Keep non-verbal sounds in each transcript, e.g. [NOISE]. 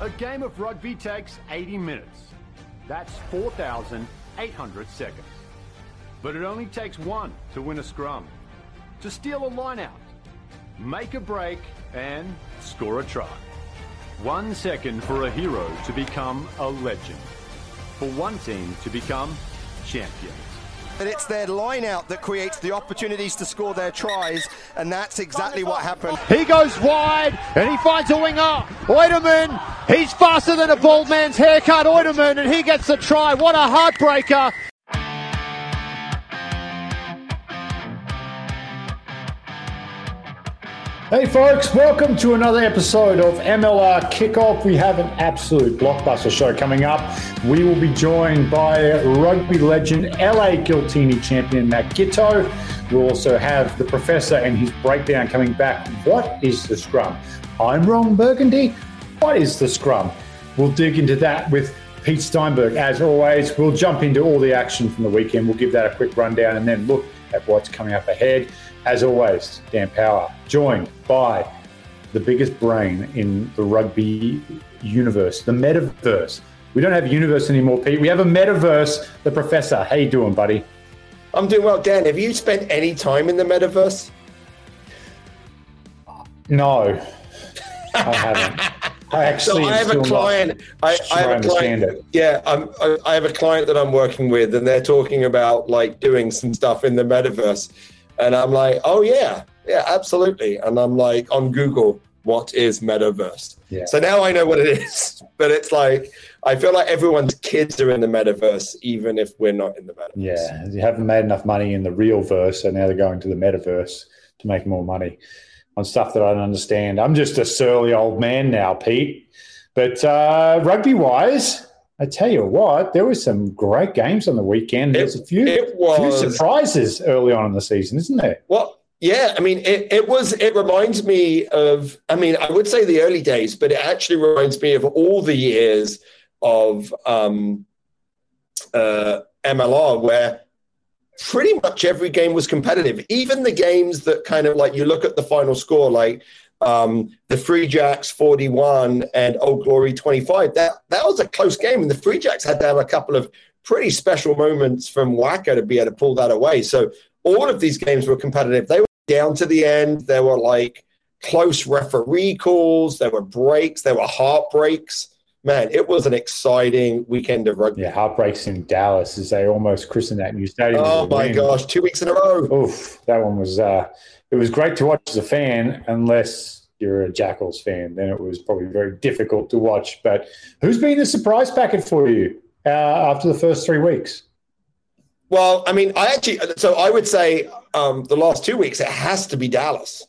A game of rugby takes 80 minutes. That's 4,800 seconds. But it only takes one to win a scrum, to steal a line out, make a break, and score a try. One second for a hero to become a legend. For one team to become champions. It's their line out that creates the opportunities to score their tries, and that's exactly what happened. He goes wide and he finds a winger. Oiderman, he's faster than a bald man's haircut. Oiderman, and he gets the try. What a heartbreaker. Hey folks, welcome to another episode of MLR Kickoff. We have an absolute blockbuster show coming up. We will be joined by rugby legend LA Giltini champion Matt Giteau. We'll also have the professor and his breakdown coming back. What is the scrum? I'm Ron Burgundy. What is the scrum? We'll dig into that with Pete Steinberg. As always, we'll jump into all the action from the weekend. We'll give that a quick rundown and then look at what's coming up ahead. As always, Dan Power, joined by the biggest brain in the rugby universe, the metaverse. We don't have a universe anymore, Pete. We have a metaverse. The professor. How you doing, buddy? I'm doing well, Dan. Have you spent any time in the metaverse? No, [LAUGHS] I haven't. I actually so I have a client. I, I, have a client. it. Yeah, I'm, I, I have a client that I'm working with, and they're talking about like doing some stuff in the metaverse, and I'm like, oh yeah, yeah, absolutely. And I'm like on Google, what is metaverse? Yeah. So now I know what it is, [LAUGHS] but it's like I feel like everyone's kids are in the metaverse, even if we're not in the metaverse. Yeah, you haven't made enough money in the real verse, so now they're going to the metaverse to make more money on stuff that I don't understand. I'm just a surly old man now, Pete. But uh, rugby wise, I tell you what, there were some great games on the weekend. There's a few, it was, few surprises early on in the season, isn't there? Well, yeah, I mean, it, it was, it reminds me of, I mean, I would say the early days, but it actually reminds me of all the years of um, uh, MLR where pretty much every game was competitive. Even the games that kind of like you look at the final score, like um, the Free Jacks 41 and Old Glory 25, that, that was a close game. And the Free Jacks had to have a couple of pretty special moments from Wacker to be able to pull that away. So all of these games were competitive. They were down to the end. There were like close referee calls. There were breaks. There were heartbreaks. Man, it was an exciting weekend of rugby. Yeah, heartbreaks in Dallas as they almost christened that new stadium. Oh my win. gosh, two weeks in a row. Oof, that one was. Uh, it was great to watch as a fan, unless you're a Jackals fan. Then it was probably very difficult to watch. But who's been the surprise packet for you uh, after the first three weeks? Well, I mean, I actually, so I would say um, the last two weeks, it has to be Dallas.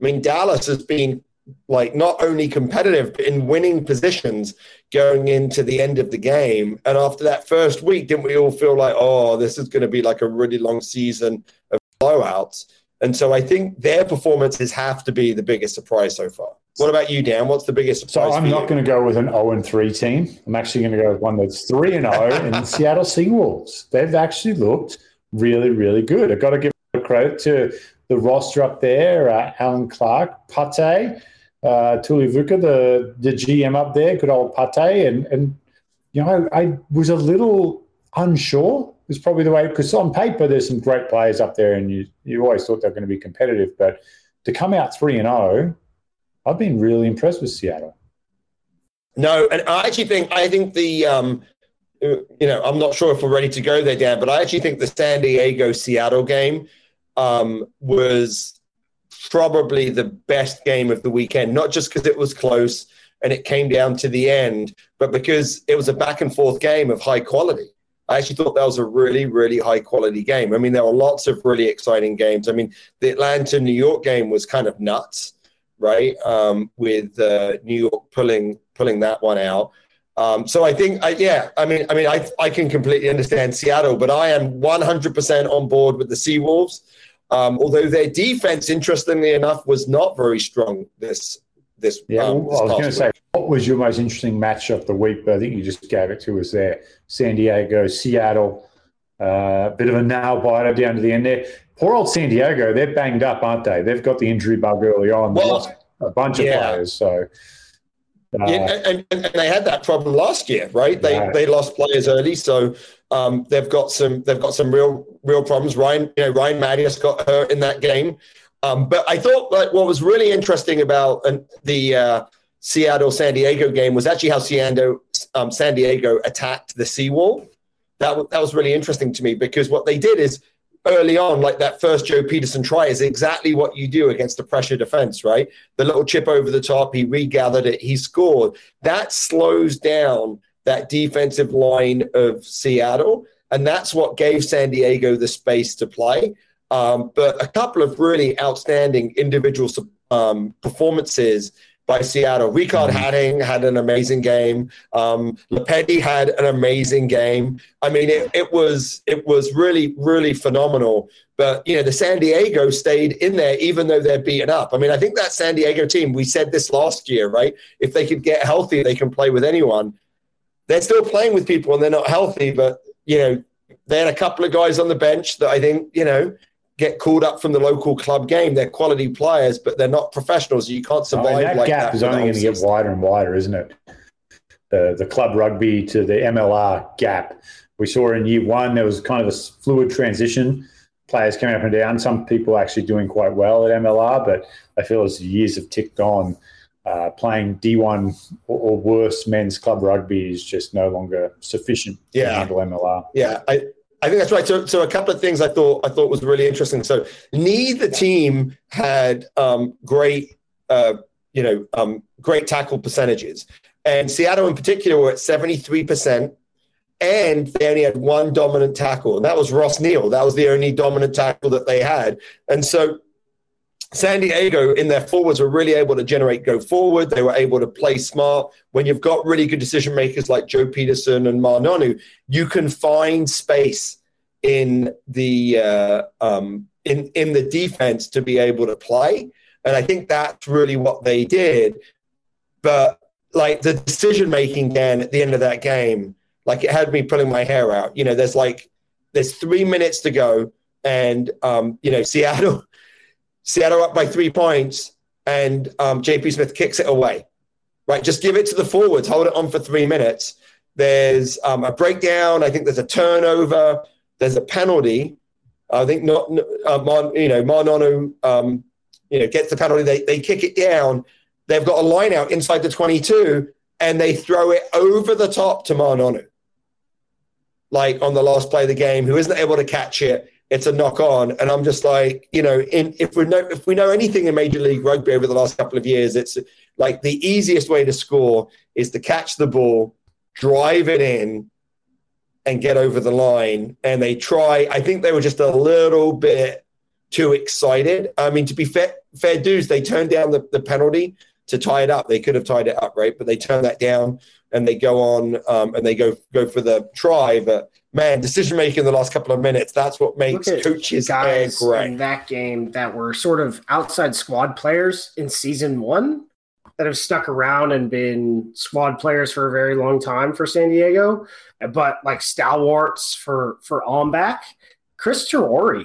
I mean, Dallas has been like not only competitive, but in winning positions going into the end of the game. And after that first week, didn't we all feel like, oh, this is going to be like a really long season of blowouts? And so I think their performances have to be the biggest surprise so far. What about you, Dan? What's the biggest surprise? So I'm not going to go with an 0 and 3 team. I'm actually going to go with one that's 3 and 0 in the Seattle Seawolves. They've actually looked really, really good. I've got to give credit to the roster up there uh, Alan Clark, Pate, uh, Tuilevuka, the, the GM up there, good old Pate. And, and you know, I, I was a little unsure is probably the way because on paper there's some great players up there and you you always thought they're going to be competitive but to come out 3 and 0 I've been really impressed with Seattle. No, and I actually think I think the um, you know I'm not sure if we're ready to go there, Dan, but I actually think the San Diego Seattle game um, was probably the best game of the weekend. Not just because it was close and it came down to the end, but because it was a back and forth game of high quality. I actually thought that was a really, really high quality game. I mean, there were lots of really exciting games. I mean, the Atlanta New York game was kind of nuts right? Um, with uh, New York pulling pulling that one out. Um, so I think, I, yeah, I mean, I mean, I I can completely understand Seattle, but I am 100% on board with the Seawolves. Um, although their defense, interestingly enough, was not very strong this this. Yeah, um, well, I was going to say, what was your most interesting match of the week? But I think you just gave it to us there: San Diego, Seattle. A uh, bit of a nail biter down to the end there. Poor old San Diego, they're banged up, aren't they? They've got the injury bug early on. Well, a bunch of yeah. players. So, Uh, yeah, and, and, and they had that problem last year, right? They they lost players early, so um, they've got some they've got some real real problems. Ryan, you know, Ryan Matyas got hurt in that game, um, but I thought like what was really interesting about uh, the uh, Seattle San Diego game was actually how Seando, um, San Diego attacked the seawall. That wa- that was really interesting to me because what they did is early on, like that first Joe Pietersen try, is exactly what you do against a pressure defense, right? The little chip over the top, he regathered it, he scored. That slows down that defensive line of Seattle, and that's what gave San Diego the space to play. Um, but a couple of really outstanding individual um, performances by Seattle. Riekert Hattingh had an amazing game. Um, Lepetti had an amazing game. I mean, it, it was it was really really phenomenal. But you know, the San Diego stayed in there even though they're beaten up. I mean, I think that San Diego team. We said this last year, right? If they could get healthy, they can play with anyone. They're still playing with people and they're not healthy, but you know, they had a couple of guys on the bench that I think you know get called up from the local club game. They're quality players, but they're not professionals. You can't I survive mean, that like gap that. is only going to get wider and wider, isn't it? The the club rugby to the MLR gap. We saw in year one there was kind of a fluid transition. Players coming up and down. Some people actually doing quite well at MLR, but I feel as the years have ticked on, uh, playing D1 or, or worse men's club rugby is just no longer sufficient to Yeah. handle MLR. Yeah, I, I think that's right. So, so a couple of things I thought I thought was really interesting. So, neither team had um, great, uh, you know, um, great tackle percentages, and Seattle in particular were at seventy three percent, and they only had one dominant tackle, and that was Ross Neal. That was the only dominant tackle that they had, and so. San Diego in their forwards were really able to generate go forward. They were able to play smart. When you've got really good decision makers like Joe Pietersen and Ma'a Nonu, you can find space in the uh, um, in in the defense to be able to play, and I think that's really what they did. But like the decision making, Dan, at the end of that game, like it had me pulling my hair out. You know, there's like there's three minutes to go, and um, you know [LAUGHS] Seattle Seattle up by three points, and um, JP Smith kicks it away. Right, just give it to the forwards, hold it on for three minutes. There's um, a breakdown. I think there's a turnover. There's a penalty. I think not. Uh, you know, Ma'a Nonu, um, you know, gets the penalty. They they kick it down. They've got a line out inside the 22, and they throw it over the top to Ma'a Nonu. Like on the last play of the game, who isn't able to catch it. It's a knock on, and I'm just like, you know, in if we know if we know anything in Major League Rugby over the last couple of years, it's like the easiest way to score is to catch the ball, drive it in, and get over the line. And they try. I think they were just a little bit too excited. I mean, to be fair, fair dues, they turned down the, the penalty to tie it up. They could have tied it up, right? But they turned that down and they go on um, and they go go for the try. But man, decision making in the last couple of minutes, that's what makes coaches guys in that game that were sort of outside squad players in season one that have stuck around and been squad players for a very long time for San Diego, but like stalwarts for for Ombak, Chris Terori,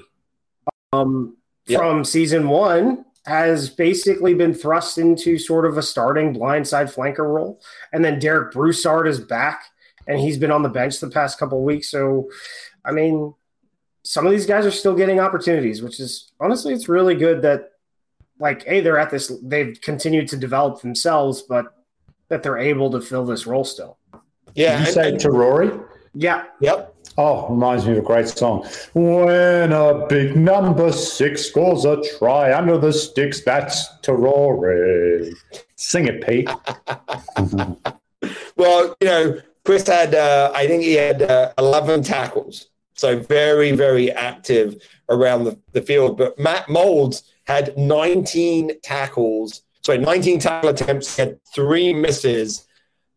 um, Yeah. from season one has basically been thrust into sort of a starting blindside flanker role, and then Derek Broussard is back and he's been on the bench the past couple of weeks. So, I mean, some of these guys are still getting opportunities, which is honestly, it's really good that, like, hey, they're at this, they've continued to develop themselves, but that they're able to fill this role still. Yeah, Did you and- say and- to Rory? Yeah. yep. Oh, reminds me of a great song. When a big number six scores a try under the sticks, that's Terore. Sing it, Pete. [LAUGHS] Well, you know, Chris had, uh, I think he had uh, 11 tackles. So very, very active around the, the field. But Matt Molds had 19 tackles. Sorry, 19 tackle attempts, had three misses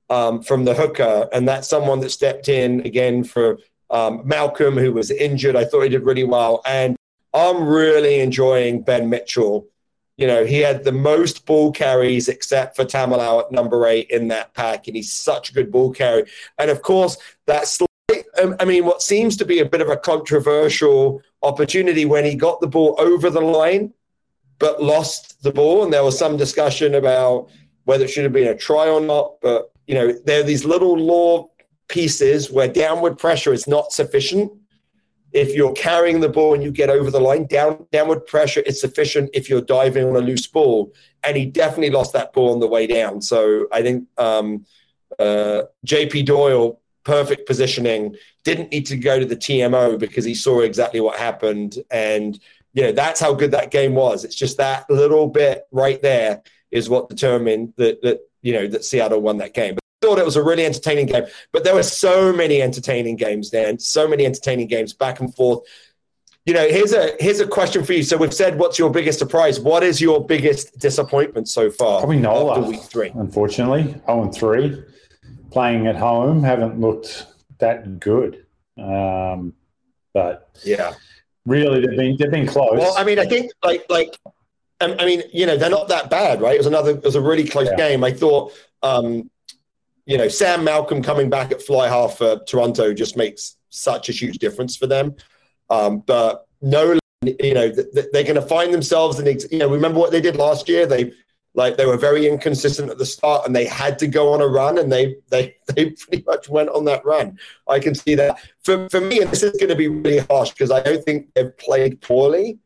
um, from the hooker. And that's someone that stepped in again for um, Malcolm, who was injured. I thought he did really well. And I'm really enjoying Ben Mitchell. You know, he had the most ball carries except for Tamalau at number eight in that pack, and he's such a good ball carry. And of course, that slight, um, I mean, what seems to be a bit of a controversial opportunity when he got the ball over the line, but lost the ball. And there was some discussion about, whether it should have been a try or not. But you know, there are these little law pieces where downward pressure is not sufficient. If you're carrying the ball and you get over the line, down downward pressure is sufficient if you're diving on a loose ball. And he definitely lost that ball on the way down. So I think um, uh, JP Doyle, perfect positioning, didn't need to go to the TMO because he saw exactly what happened. And you know that's how good that game was. It's just that little bit right there is what determined that that you know that Seattle won that game. Thought it was a really entertaining game. But there were so many entertaining games then, so many entertaining games back and forth. You know, here's a here's a question for you. So we've said, what's your biggest surprise? What is your biggest disappointment so far? Probably Nola. after week three. Unfortunately, zero and three, playing at home, haven't looked that good. Um, but Yeah. really, they've been they've been close. Well, I mean, I think like like I I mean, you know, they're not that bad, right? It was another it was a really close Yeah. game. I thought um, you know, Sam Malcolm coming back at fly half for Toronto just makes such a huge difference for them. Um, but no, you know, th- th- they're going to find themselves in, you know, remember what they did last year? They like they were very inconsistent at the start and they had to go on a run and they they [LAUGHS] they pretty much went on that run. I can see that. For for me, and this is going to be really harsh because I don't think they've played poorly,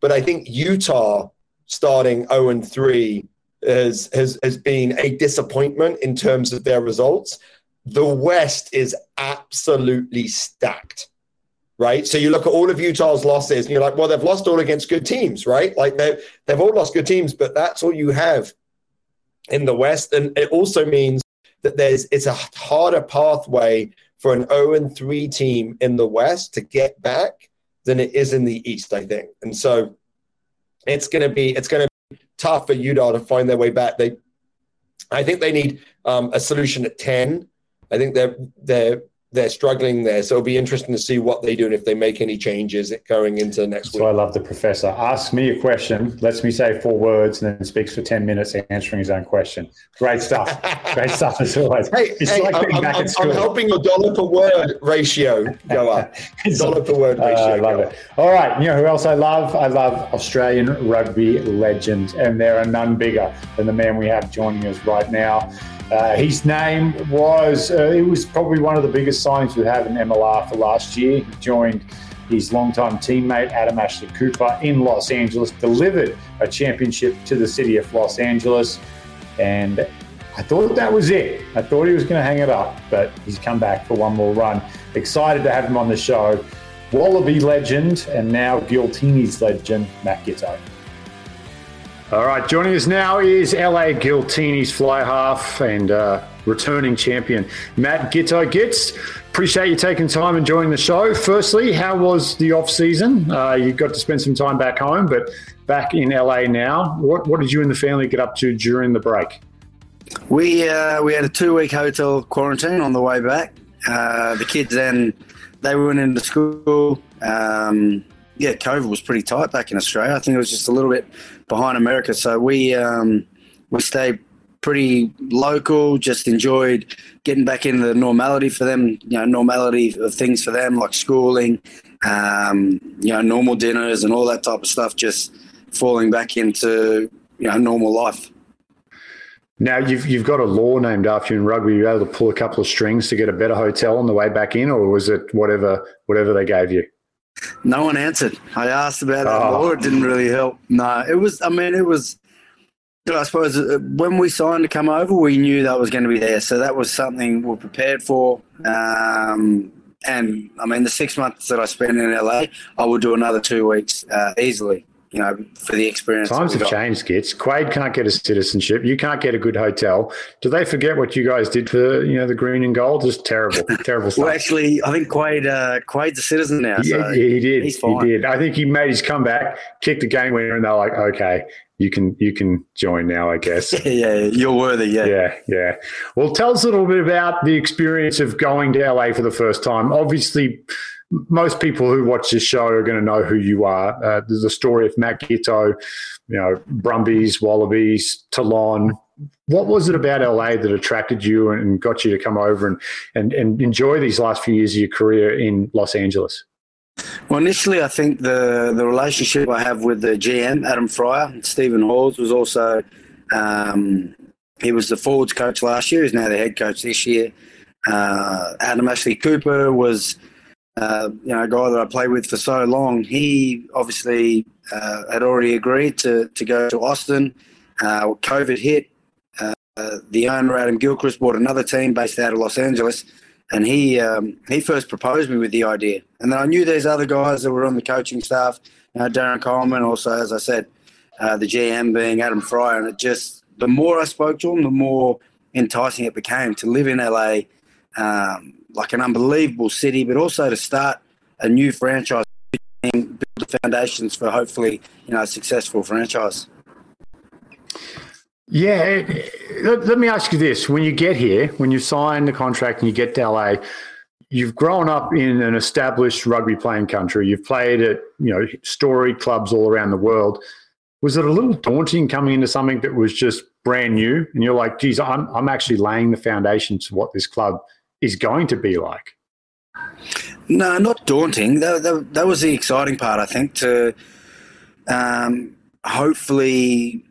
but I think Utah starting 0 and 3 has has has been a disappointment in terms of their results. The West is absolutely stacked right? So you look at all of Utah's losses, and you're like, well, they've lost all against good teams, right? Like they they've all lost good teams, but that's all you have in the West, and it also means that there's it's a harder pathway for an 0 and 3 team in the West to get back than it is in the East, I think, and so it's going to be it's going to tough for Utah to find their way back. They, I think they need um, a solution at ten. I think they're they're they're struggling there. So it'll be interesting to see what they do and if they make any changes going into next week. So I love the professor. Ask me a question, lets me say four words, and then speaks for 10 minutes answering his own question. Great stuff. Great [LAUGHS] stuff as always. Hey, it's hey, like being I'm, back I'm- at school. I'm helping your dollar per word ratio go up. [LAUGHS] Dollar per word Uh, ratio. I love it. up. All right. You know who else I love? I love Australian rugby legends, and there are none bigger than the man we have joining us right now. Uh, his name was, uh, it was probably one of the biggest signings we have in MLR for last year. He joined his longtime teammate Adam Ashley Cooper in Los Angeles, delivered a championship to the city of Los Angeles, and I thought that was it. I thought he was going to hang it up, but he's come back for one more run. Excited to have him on the show. Wallaby legend and now Giltini's legend, Matt Giteau. All right, joining us now is LA Giltini's fly half and uh, returning champion, Matt Giteau. Appreciate you taking time and joining the show. Firstly, how was the off season? Uh, you got to spend some time back home, but back in LA now. What, what did you and the family get up to during the break? We uh, we had a two week hotel quarantine on the way back. Uh, the kids then they went into school. Um, yeah, COVID was pretty tight back in Australia. I think it was just a little bit behind America. So we um, we stayed pretty local. Just enjoyed getting back into the normality for them. You know, normality of things for them like schooling, um, you know, normal dinners and all that type of stuff. Just falling back into you know normal life. Now you've you've got a law named after you in rugby. Were you able to pull a couple of strings to get a better hotel on the way back in, or was it whatever whatever they gave you? No one answered. I asked about Oh. It didn't really help. No, it was. I mean, it was. I suppose uh, when we signed to come over, we knew that was going to be there, so that was something we're prepared for. Um, and I mean, the six months that I spent in LA, I would do another two weeks uh, easily. You know, for the experience. Times have got. changed, Gits. Quade can't get a citizenship. You can't get a good hotel. Do they forget what you guys did for you know the green and gold? Just terrible, [LAUGHS] terrible stuff. Well, actually, I think Quade uh, Quade's a citizen now. So yeah, he did. he's fine. He did. I think he made his comeback, kicked a game winner, and they're like, "Okay, you can you can join now, I guess." [LAUGHS] yeah, yeah, you're worthy. Yeah. Yeah, yeah. Well, tell us a little bit about the experience of going to LA for the first time. Obviously, most people who watch this show are going to know who you are. Uh, there's a story of Matt Giteau, you know, Brumbies, Wallabies, Toulon. What was it about LA that attracted you and got you to come over and, and, and enjoy these last few years of your career in Los Angeles? Well, initially, I think the the relationship I have with the GM Adam Freier, Stephen Hoiles, was also um, he was the forwards coach last year. He's now the head coach this year. Uh, Adam Ashley Cooper was, uh, you know, a guy that I played with for so long. He obviously uh, had already agreed to, to go to Austin. Uh, COVID hit. Uh, the owner, Adam Gilchrist, bought another team based out of Los Angeles. And he um, he first proposed me with the idea. And then I knew there's other guys that were on the coaching staff, you know, Darren Coleman, also, as I said, uh, the GM being Adam Freier. And it just, the more I spoke to him, the more enticing it became to live in LA, um, like an unbelievable city, but also to start a new franchise, and build the foundations for hopefully, you know, a successful franchise. Yeah, eh, let, let me ask you this: When you get here, when you sign the contract and you get to LA, you've grown up in an established rugby playing country. You've played at you know storied clubs all around the world. Was it a little daunting coming into something that was just brand new, and you're like, "Geez, I'm I'm actually laying the foundations of what this club is going to be like"? No, not daunting. That, that, that was the exciting part, I think, to um, hopefully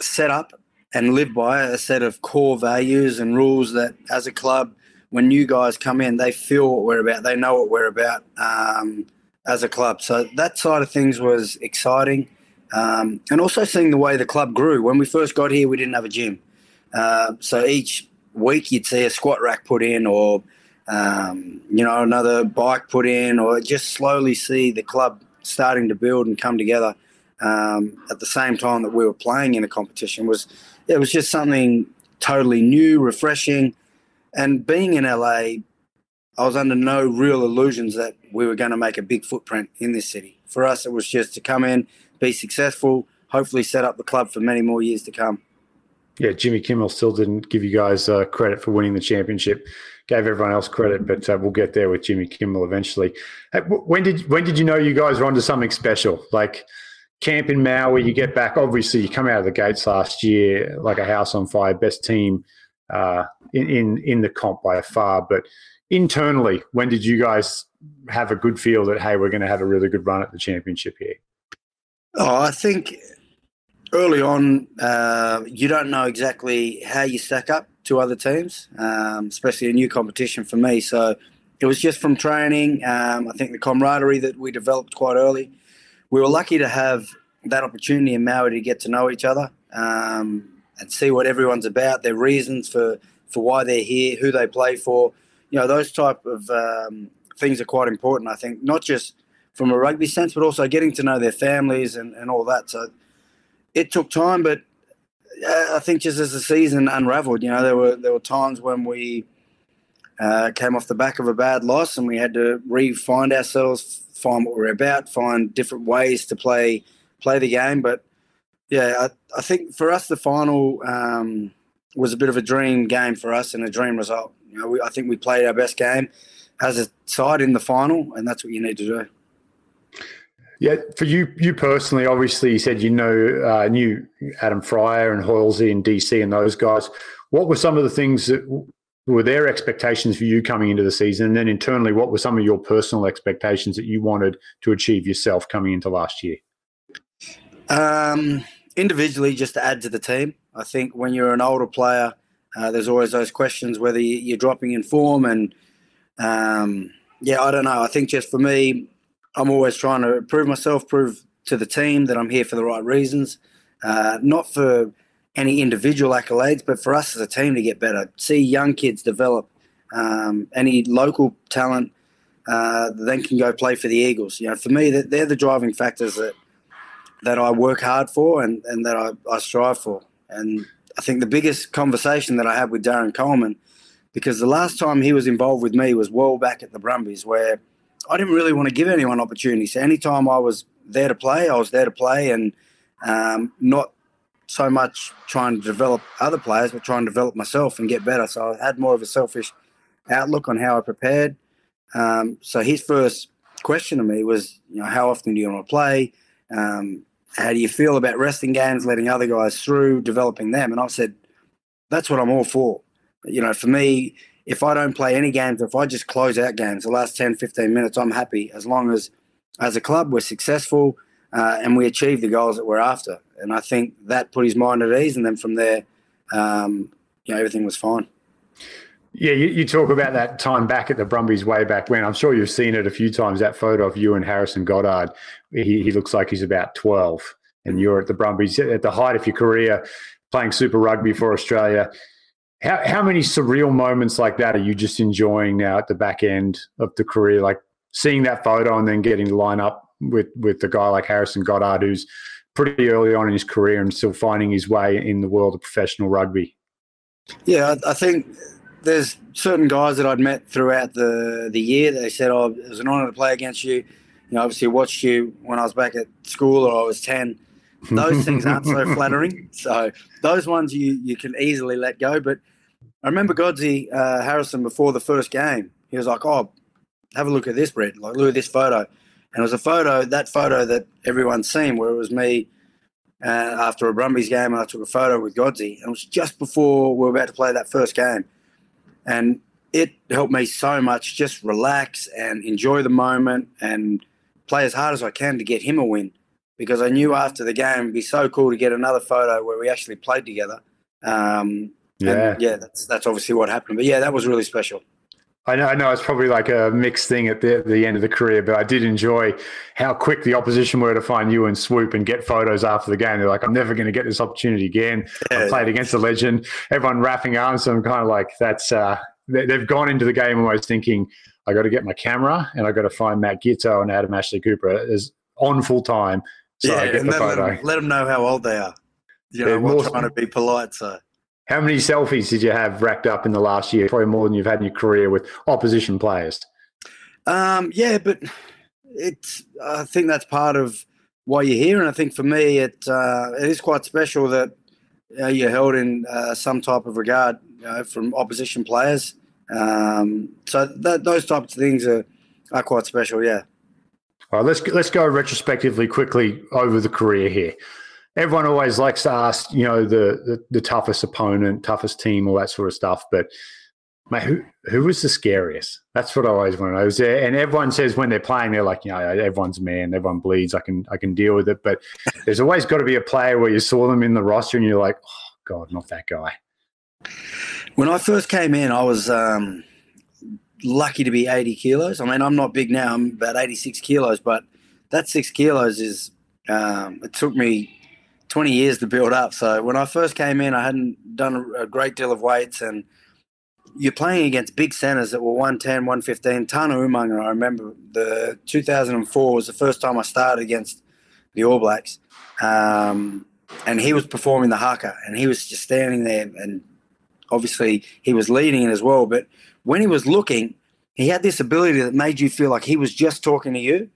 set up and live by a set of core values and rules that, as a club, when new guys come in, they feel what we're about. They know what we're about um, as a club. So that side of things was exciting, um, and also seeing the way the club grew. When we first got here, we didn't have a gym, uh, so each week you'd see a squat rack put in, or um, you know another bike put in, or just slowly see the club starting to build and come together. Um, at the same time that we were playing in a competition was it was just something totally new, refreshing. And being in LA, I was under no real illusions that we were going to make a big footprint in this city. For us, it was just to come in, be successful, hopefully set up the club for many more years to come. Yeah, Jimmy Kimmel still didn't give you guys uh, credit for winning the championship. Gave everyone else credit, but uh, we'll get there with Jimmy Kimmel eventually. When did when did you know you guys were onto something special? Like camp in Maui, you get back. Obviously, you come out of the gates last year like a house on fire, best team uh, in, in in the comp by far. But internally, when did you guys have a good feel that hey, we're going to have a really good run at the championship here? Oh, I think early on, uh, you don't know exactly how you stack up to other teams, um, especially a new competition for me. So it was just from training. Um, I think the camaraderie that we developed quite early we were lucky to have that opportunity in Maui to get to know each other um, and see what everyone's about, their reasons for, for why they're here, who they play for. You know, those type of um, things are quite important, I think, not just from a rugby sense, but also getting to know their families and, and all that. So it took time, but uh, I think just as the season unraveled, you know, there were there were times when we uh, came off the back of a bad loss and we had to re-find ourselves, find what we're about, find different ways to play play the game. But yeah, I, I think for us the final um, was a bit of a dream game for us and a dream result. You know, we, I think we played our best game as a side in the final, and that's what you need to do. Yeah, for you, you personally, obviously, you said you know uh, knew Adam Freier and Hoilesy and DC and those guys. What were some of the things that were their expectations for you coming into the season? And then internally, what were some of your personal expectations that you wanted to achieve yourself coming into last year? Um, individually, just to add to the team. I think when you're an older player, uh, there's always those questions whether you're dropping in form. And um, yeah, I don't know. I think just for me, I'm always trying to prove myself, prove to the team that I'm here for the right reasons, uh, not for any individual accolades, but for us as a team to get better, see young kids develop, um, any local talent uh, then can go play for the Eagles. You know, for me, that they're the driving factors that that I work hard for and, and that I, I strive for. And I think the biggest conversation that I had with Darren Coleman, because the last time he was involved with me was well back at the Brumbies, where I didn't really want to give anyone opportunities. So anytime I was there to play, I was there to play and um, not so much trying to develop other players, but trying to develop myself and get better. So I had more of a selfish outlook on how I prepared. Um, so his first question to me was, you know, how often do you want to play? Um, how do you feel about resting games, letting other guys through, developing them? And I said, that's what I'm all for. You know, for me, if I don't play any games, if I just close out games, the last 10, 15 minutes, I'm happy as long as, as a club, we're successful uh, and we achieve the goals that we're after. And I think that put his mind at ease. And then from there, um, you know, everything was fine. Yeah, you, you, talk about that time back at the Brumbies way back when. I'm sure you've seen it a few times. That photo of you and Harrison Goddard. He, he looks like he's about 12, and you're at the Brumbies at the height of your career, playing Super Rugby for Australia. How how many surreal moments like that are you just enjoying now at the back end of the career? Like seeing that photo and then getting to line up with with a guy like Harrison Goddard, who's pretty early on in his career and still finding his way in the world of professional rugby. Yeah, I, I think there's certain guys that I'd met throughout the the year. They said, "Oh, it was an honour to play against you." You know, obviously watched you when I was back at school or I was ten. Those things aren't so [LAUGHS] flattering. So those ones you you can easily let go. But I remember Godsey uh, Harrison before the first game. He was like, "Oh, have a look at this, Brett. Like, look at this photo." And it was a photo, that photo that everyone's seen, where it was me uh, after a Brumbies game, and I took a photo with Godsey. And it was just before we were about to play that first game. And it helped me so much just relax and enjoy the moment and play as hard as I can to get him a win because I knew after the game it'd be so cool to get another photo where we actually played together. Um, yeah, yeah, that's that's obviously what happened. But yeah, that was really special. I know, I know it's probably like a mixed thing at the, the end of the career, but I did enjoy how quick the opposition were to find you and swoop and get photos after the game. They're like, I'm never going to get this opportunity again. Yeah. I played against a legend. Everyone wrapping arms. So I'm kind of like, that's, uh, they've gone into the game almost thinking, I got to get my camera and I got to find Matt Giteau and Adam Ashley Cooper is on full time. So yeah, get the. Let them, let them, know how old they are. You know, we're trying to be polite. So how many selfies did you have racked up in the last year? Probably more than you've had in your career with opposition players. Um, yeah, but it's. I think that's part of why you're here, and I think for me, it uh, it is quite special that uh, you're held in uh, some type of regard you know, from opposition players. Um, so that, those types of things are are quite special. Yeah. All right, let's let's go retrospectively quickly over the career here everyone always likes to ask, you know, the, the, the toughest opponent, toughest team, all that sort of stuff. But mate, who who was the scariest? That's what I always want to know. Is There, and everyone says when they're playing, they're like, you know, everyone's man, everyone bleeds. I can I can deal with it. But [LAUGHS] there's always got to be a player where you saw them in the roster and you're like, oh god, not that guy. When I first came in, I was um, lucky to be 80 kilos. I mean, I'm not big now. I'm about 86 kilos, but that six kilos is. Um, it took me 20 years to build up. So when I first came in, I hadn't done a great deal of weights, and you're playing against big centers that were 110, 115. Tana Umaga, I remember the 2004 was the first time I started against the All Blacks, um, and he was performing the haka, and he was just standing there, and obviously he was leading it as well. But when he was looking, he had this ability that made you feel like he was just talking to you.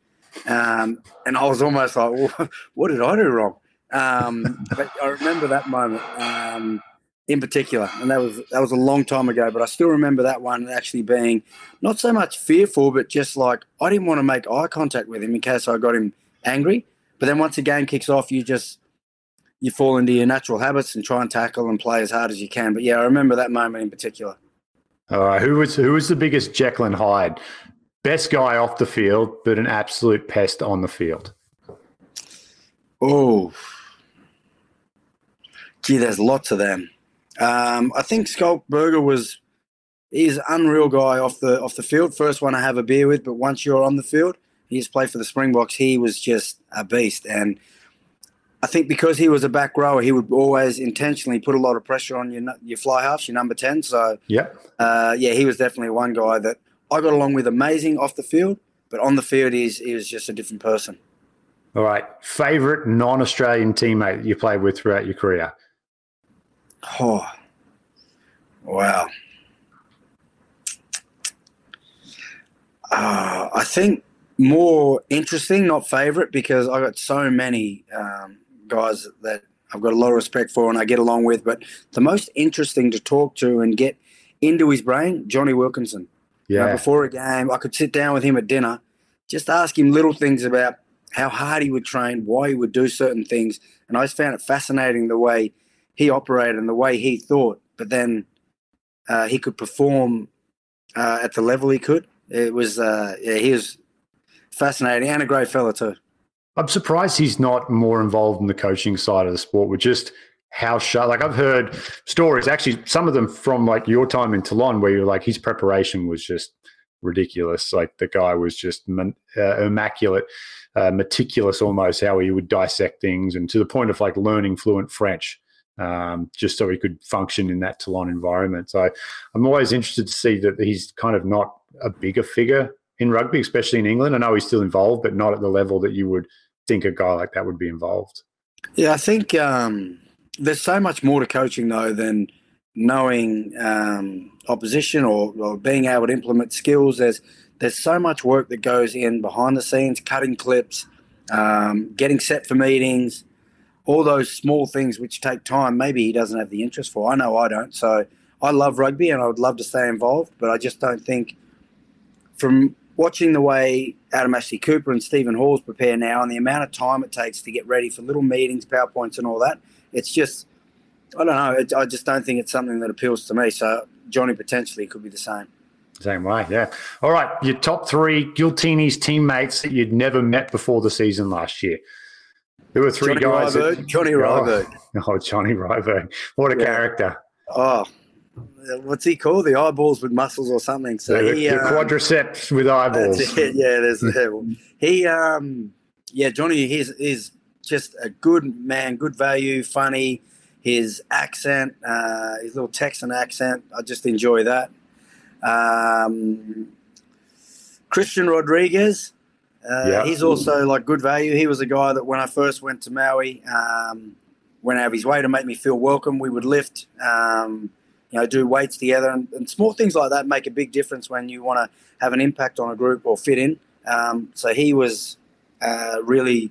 Um, and I was almost like, well, [LAUGHS] what did I do wrong? Um, but I remember that moment um, in particular, and that was that was a long time ago. But I still remember that one actually being not so much fearful, but just like I didn't want to make eye contact with him in case I got him angry. But then once the game kicks off, you just you fall into your natural habits and try and tackle and play as hard as you can. But yeah, I remember that moment in particular. All right, who was who was the biggest Jekyll and Hyde? Best guy off the field, but an absolute pest on the field. Oh, Gee, there's lots of them. Um, I think Schalk Burger was he's an unreal guy off the off the field. First one I have a beer with, but once you're on the field, he he's played for the Springboks. He was just a beast, and I think because he was a back rower, he would always intentionally put a lot of pressure on your your fly halves, your number ten. So yeah, uh, yeah, he was definitely one guy that I got along with amazing off the field, but on the field, he's he was just a different person. All right, favorite non-Australian teammate you played with throughout your career? Oh, wow. Uh, I think more interesting, not favorite, because I got so many um, guys that I've got a lot of respect for and I get along with. But the most interesting to talk to and get into his brain, Jonny Wilkinson. Yeah. You know, before a game, I could sit down with him at dinner, just ask him little things about how hard he would train, why he would do certain things, and I just found it fascinating the way he operated and the way he thought, but then uh, he could perform uh, at the level he could. It was, uh, yeah, he was fascinating and a great fella too. I'm surprised he's not more involved in the coaching side of the sport with just how sharp. Like I've heard stories, actually, some of them from like your time in Toulon, where you're like his preparation was just ridiculous. Like the guy was just uh, immaculate, uh, meticulous almost how he would dissect things, and to the point of like learning fluent French. Um, just so he could function in that Toulon environment. So I'm always interested to see that he's kind of not a bigger figure in rugby, especially in England. I know he's still involved, but not at the level that you would think a guy like that would be involved. Yeah, I think um, there's so much more to coaching though than knowing um, opposition or, or, being able to implement skills. There's there's so much work that goes in behind the scenes, cutting clips, um, getting set for meetings, all those small things which take time. Maybe he doesn't have the interest for. I know I don't. So I love rugby and I would love to stay involved, but I just don't think from watching the way Adam Ashley Cooper and Stephen Hoiles prepare now and the amount of time it takes to get ready for little meetings, PowerPoints, and all that, it's just, I don't know. It, I just don't think it's something that appeals to me. So Johnny potentially could be the same. Same way, yeah. All right, your top three Giltini's teammates that you'd never met before the season last year. There were three Johnny guys. Ryberg, that, Johnny Ryberg. Oh, [LAUGHS] oh, Johnny Ryberg. What a yeah. character. Oh, what's he called? The eyeballs with muscles or something. So the, he, the um, quadriceps with eyeballs. [LAUGHS] Yeah, there's the, he. Um, yeah, Johnny. He's is just a good man, good value, funny. His accent, uh, his little Texan accent, I just enjoy that. Um, Christian Rodriguez, uh, yeah. he's also like good value. He was a guy that when I first went to Maui, um, went out of his way to make me feel welcome. We would lift, um, you know, do weights together, and, and, small things like that make a big difference when you want to have an impact on a group or fit in. Um, so he was uh, really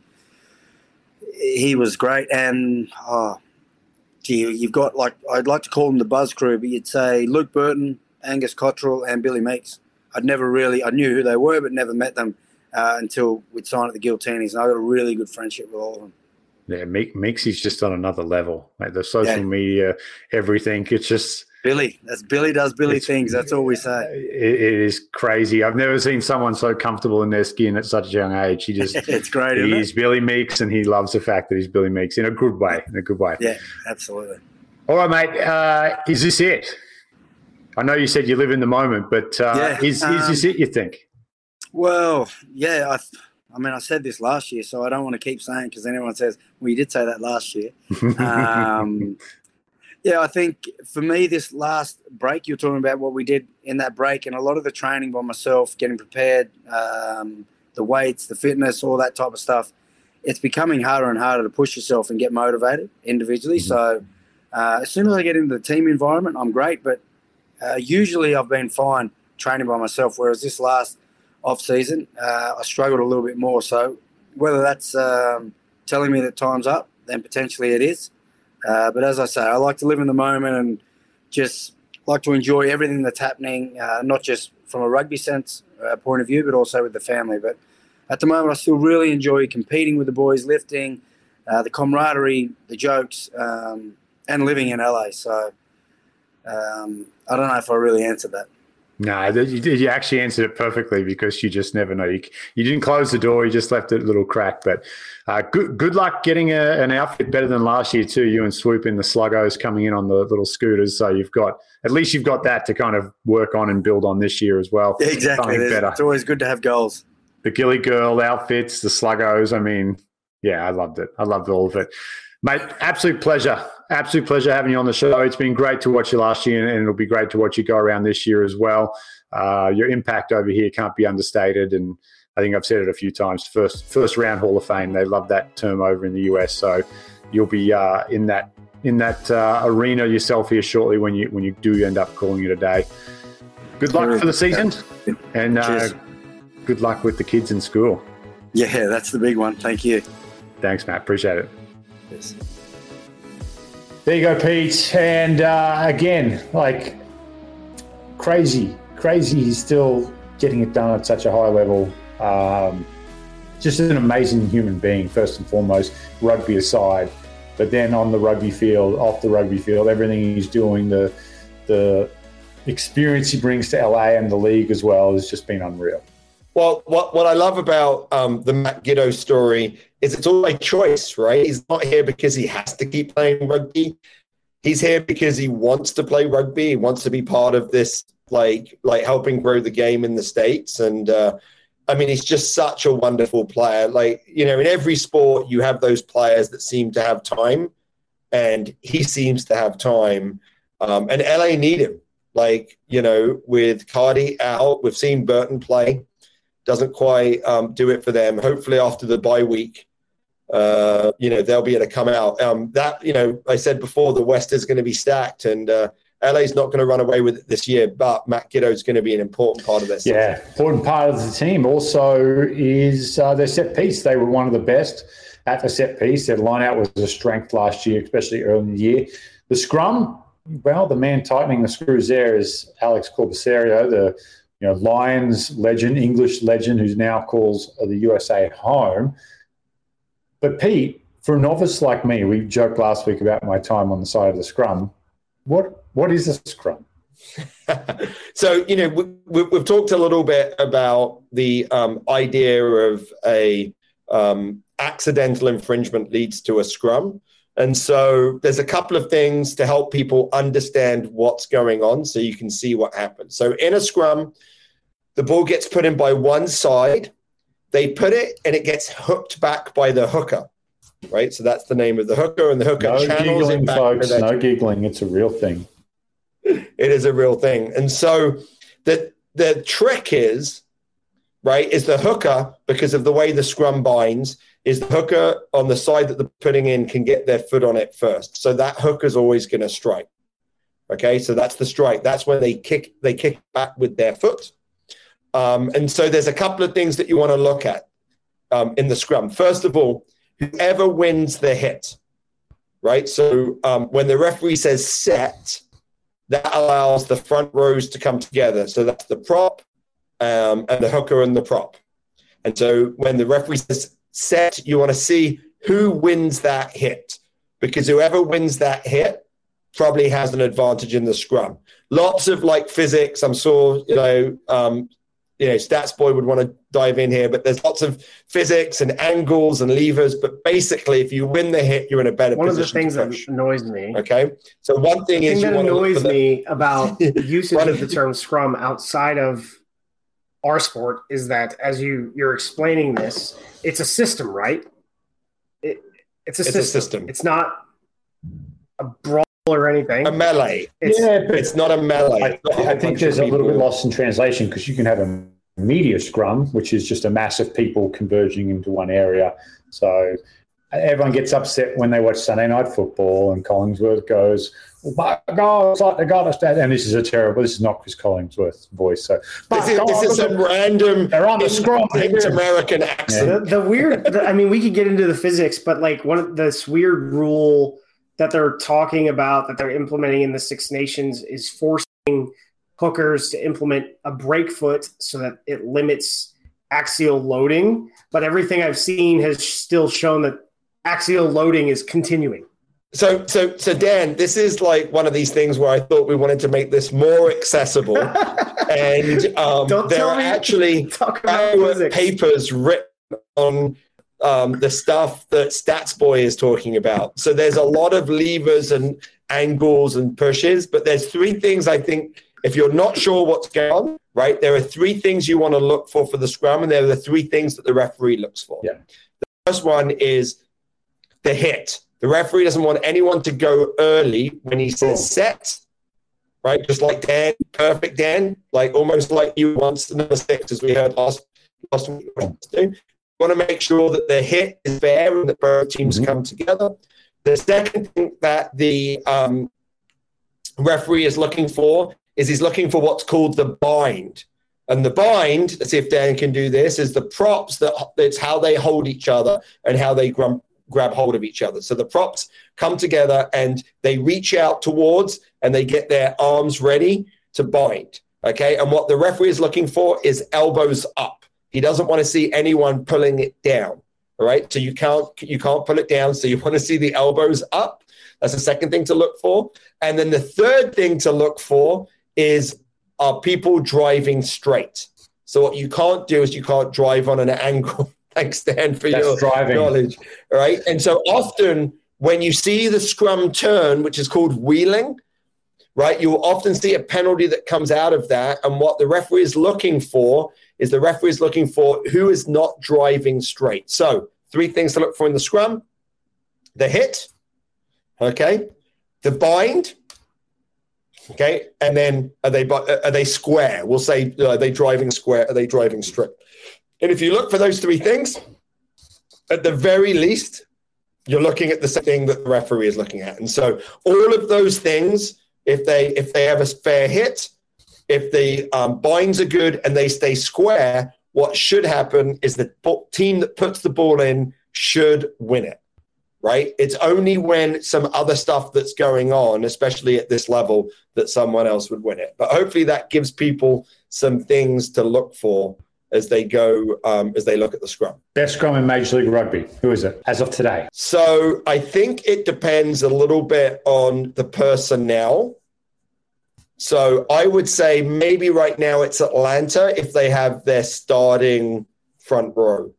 he was great. And oh, gee, you've got like I'd like to call them the Buzz Crew, but you'd say Luke Burton, Angus Cottrell, and Billy Meakes. I'd never really I knew who they were, but never met them uh, until we'd signed at the Giltinis, and I got a really good friendship with all of them. Yeah, Meakes is just on another level. Like the social yeah. media, everything. It's just Billy. That's Billy does Billy things. That's all we say. It, it is crazy. I've never seen someone so comfortable in their skin at such a young age. He [LAUGHS] just it's great. He's it? Billy Meakes, and he loves the fact that he's Billy Meakes in a good way. In a good way. Yeah, absolutely. All right, mate. Uh, is this it? I know you said you live in the moment, but uh, yeah, is um, is this um, it? You think? Well, yeah. I, I mean, I said this last year, so I don't want to keep saying because anyone says, "Well, you did say that last year." [LAUGHS] Um, yeah, I think for me, this last break, you're talking about what we did in that break, and a lot of the training by myself, getting prepared, um, the weights, the fitness, all that type of stuff. It's becoming harder and harder to push yourself and get motivated individually. Mm-hmm. So, uh, as soon as I get into the team environment, I'm great, but uh, usually I've been fine training by myself. Whereas this last off season, uh, I struggled a little bit more. So, whether that's um, telling me that time's up, then potentially it is. Uh, but as I say, I like to live in the moment and just like to enjoy everything that's happening, uh, not just from a rugby sense uh, point of view, but also with the family. But at the moment, I still really enjoy competing with the boys, lifting, uh, the camaraderie, the jokes, um, and living in LA. So um, I don't know if I really answered that. No, you actually answered it perfectly because you just never know. You, you didn't close the door; you just left it a little crack. But uh, good good luck getting a, an outfit better than last year too. You and Swoop in the sluggos coming in on the little scooters, so you've got at least you've got that to kind of work on and build on this year as well. Yeah, exactly, it's always good to have goals. The Gilly Girl outfits, the sluggos. I mean, yeah, I loved it. I loved all of it, mate. Absolute pleasure absolute pleasure having you on the show. It's been great to watch you last year, and it'll be great to watch you go around this year as well. Uh, your impact over here can't be understated, and I think I've said it a few times. First, first round Hall of Fame. They love that term over in the US, so you'll be uh, in that in that uh, arena yourself here shortly when you when you do end up calling it a day. Good luck for the season, and uh, good luck with the kids in school. Yeah, that's the big one. Thank you. Thanks, Matt. Appreciate it. Yes. There you go, Pete. And uh, again, like crazy, crazy. He's still getting it done at such a high level. Um, just an amazing human being, first and foremost, rugby aside. But then on the rugby field, off the rugby field, everything he's doing, the the experience he brings to LA and the league as well has just been unreal. Well, what, what I love about um, the Matt Giteau story is it's all by choice, right? He's not here because he has to keep playing rugby. He's here because he wants to play rugby. He wants to be part of this, like like helping grow the game in the states. And uh, I mean, he's just such a wonderful player. Like you know, in every sport, you have those players that seem to have time, and he seems to have time. Um, and LA need him. Like you know, with Cardi out, we've seen Burton play doesn't quite um, do it for them. Hopefully, after the bye week, uh, you know they'll be able to come out. Um, that you know, I said before, the West is going to be stacked, and uh, LA's not going to run away with it this year. But Matt Giteau is going to be an important part of this. Yeah, important part of the team also is uh, their set piece. They were one of the best at the set piece. Their line out was a strength last year, especially early in the year. The scrum, well, the man tightening the screws there is Alex Corbisiero, the you know, Lions legend, English legend, who's now calls the USA home. But Pete, for a novice like me, we joked last week about my time on the side of the scrum. What what is a scrum? [LAUGHS] so you know we, have talked a little bit about the um, idea of a um, accidental infringement leads to a scrum and so there's a couple of things to help people understand what's going on so you can see what happens so in a scrum the ball gets put in by one side. They put it and it gets hooked back by the hooker. Right. So that's the name of the hooker, and the hooker no channels giggling, folks. No giggling. It's a real thing. It is a real thing. And so the the trick is, right, is the hooker, because of the way the scrum binds, is the hooker on the side that they're putting in can get their foot on it first. So that hooker's always going to strike. Okay, so that's the strike. That's when they kick they kick back with their foot. Um, and so there's a couple of things that you want to look at um, in the scrum. First of all, whoever wins the hit, right? So um, when the referee says set, that allows the front rows to come together. So that's the prop um, and the hooker and the prop. And so when the referee says set, you want to see who wins that hit because whoever wins that hit probably has an advantage in the scrum. Lots of like physics. I'm sure you know um, you know, Stats Boy would want to dive in here, but there's lots of physics and angles and levers. But basically, if you win the hit, you're in a better one position. One of the things that annoys me. Okay. So, one thing the is. thing that annoys me about the [LAUGHS] usage of the term scrum outside of our sport is that as you you're explaining this, it's a system, right? It, it's, a, it's system. a system. It's not a brawl or anything. A melee. It's, yeah, but it's not a melee. I, I think there's a little bit lost in translation because you can have a media scrum, which is just a mass of people converging into one area. So everyone gets upset when they watch Sunday night football and Collinsworth goes, oh my God, it's like they got us that. And this is a terrible, this is not Cris Collinsworth's voice. So this is, this is a random they're on the scrum. American accent. The, the weird, the, I mean, we could get into the physics, but like one of this weird rule that they're talking about that they're implementing in the Six Nations is forcing hookers to implement a break foot so that it limits axial loading. But everything I've seen has still shown that axial loading is continuing. So, so, so, Dan, this is like one of these things where I thought we wanted to make this more accessible, [LAUGHS] and um, there are actually [LAUGHS] papers written on um, the stuff that Stats Boy is talking about. So there's a lot of levers and angles and pushes, but there's three things I think if you're not sure what's going on, right, there are three things you want to look for for the scrum, and there are the three things that the referee looks for. Yeah. The first one is the hit. The referee doesn't want anyone to go early when he says set, right? Just like Dan, perfect Dan, like almost like you once the number six, as we heard last last week You want to make sure that the hit is fair and that both teams mm-hmm. come together. The second thing that the um, referee is looking for is he's looking for what's called the bind. And the bind, let's see if Dan can do this, is the props that it's how they hold each other and how they grab, grab hold of each other. So the props come together and they reach out towards and they get their arms ready to bind. Okay. And what the referee is looking for is elbows up. He doesn't want to see anyone pulling it down. All right. So you can't you can't pull it down. So you [LAUGHS] want to see the elbows up. That's the second thing to look for. And then the third thing to look for is are people driving straight? So what you can't do is you can't drive on an angle [LAUGHS] Thanks, Dan, for That's your driving. knowledge. Right. And so often when you see the scrum turn, which is called wheeling, right, you'll often see a penalty that comes out of that. And what the referee is looking for is the referee is looking for who is not driving straight. So three things to look for in the scrum the hit, okay, the bind, okay, and then are they are they square? We'll say are they driving square? Are they driving straight? And if you look for those three things, at the very least, you're looking at the same thing that the referee is looking at. And so all of those things, if they if they have a fair hit, if the um, binds are good and they stay square, what should happen is the team that puts the ball in should win it. Right? It's only when some other stuff that's going on, especially at this level, that someone else would win it. But hopefully that gives people some things to look for as they go um, as they look at the scrum. Best scrum in Major League Rugby. Who is it as of today? So I think it depends a little bit on the personnel. So I would say maybe right now it's Atlanta if they have their starting front row,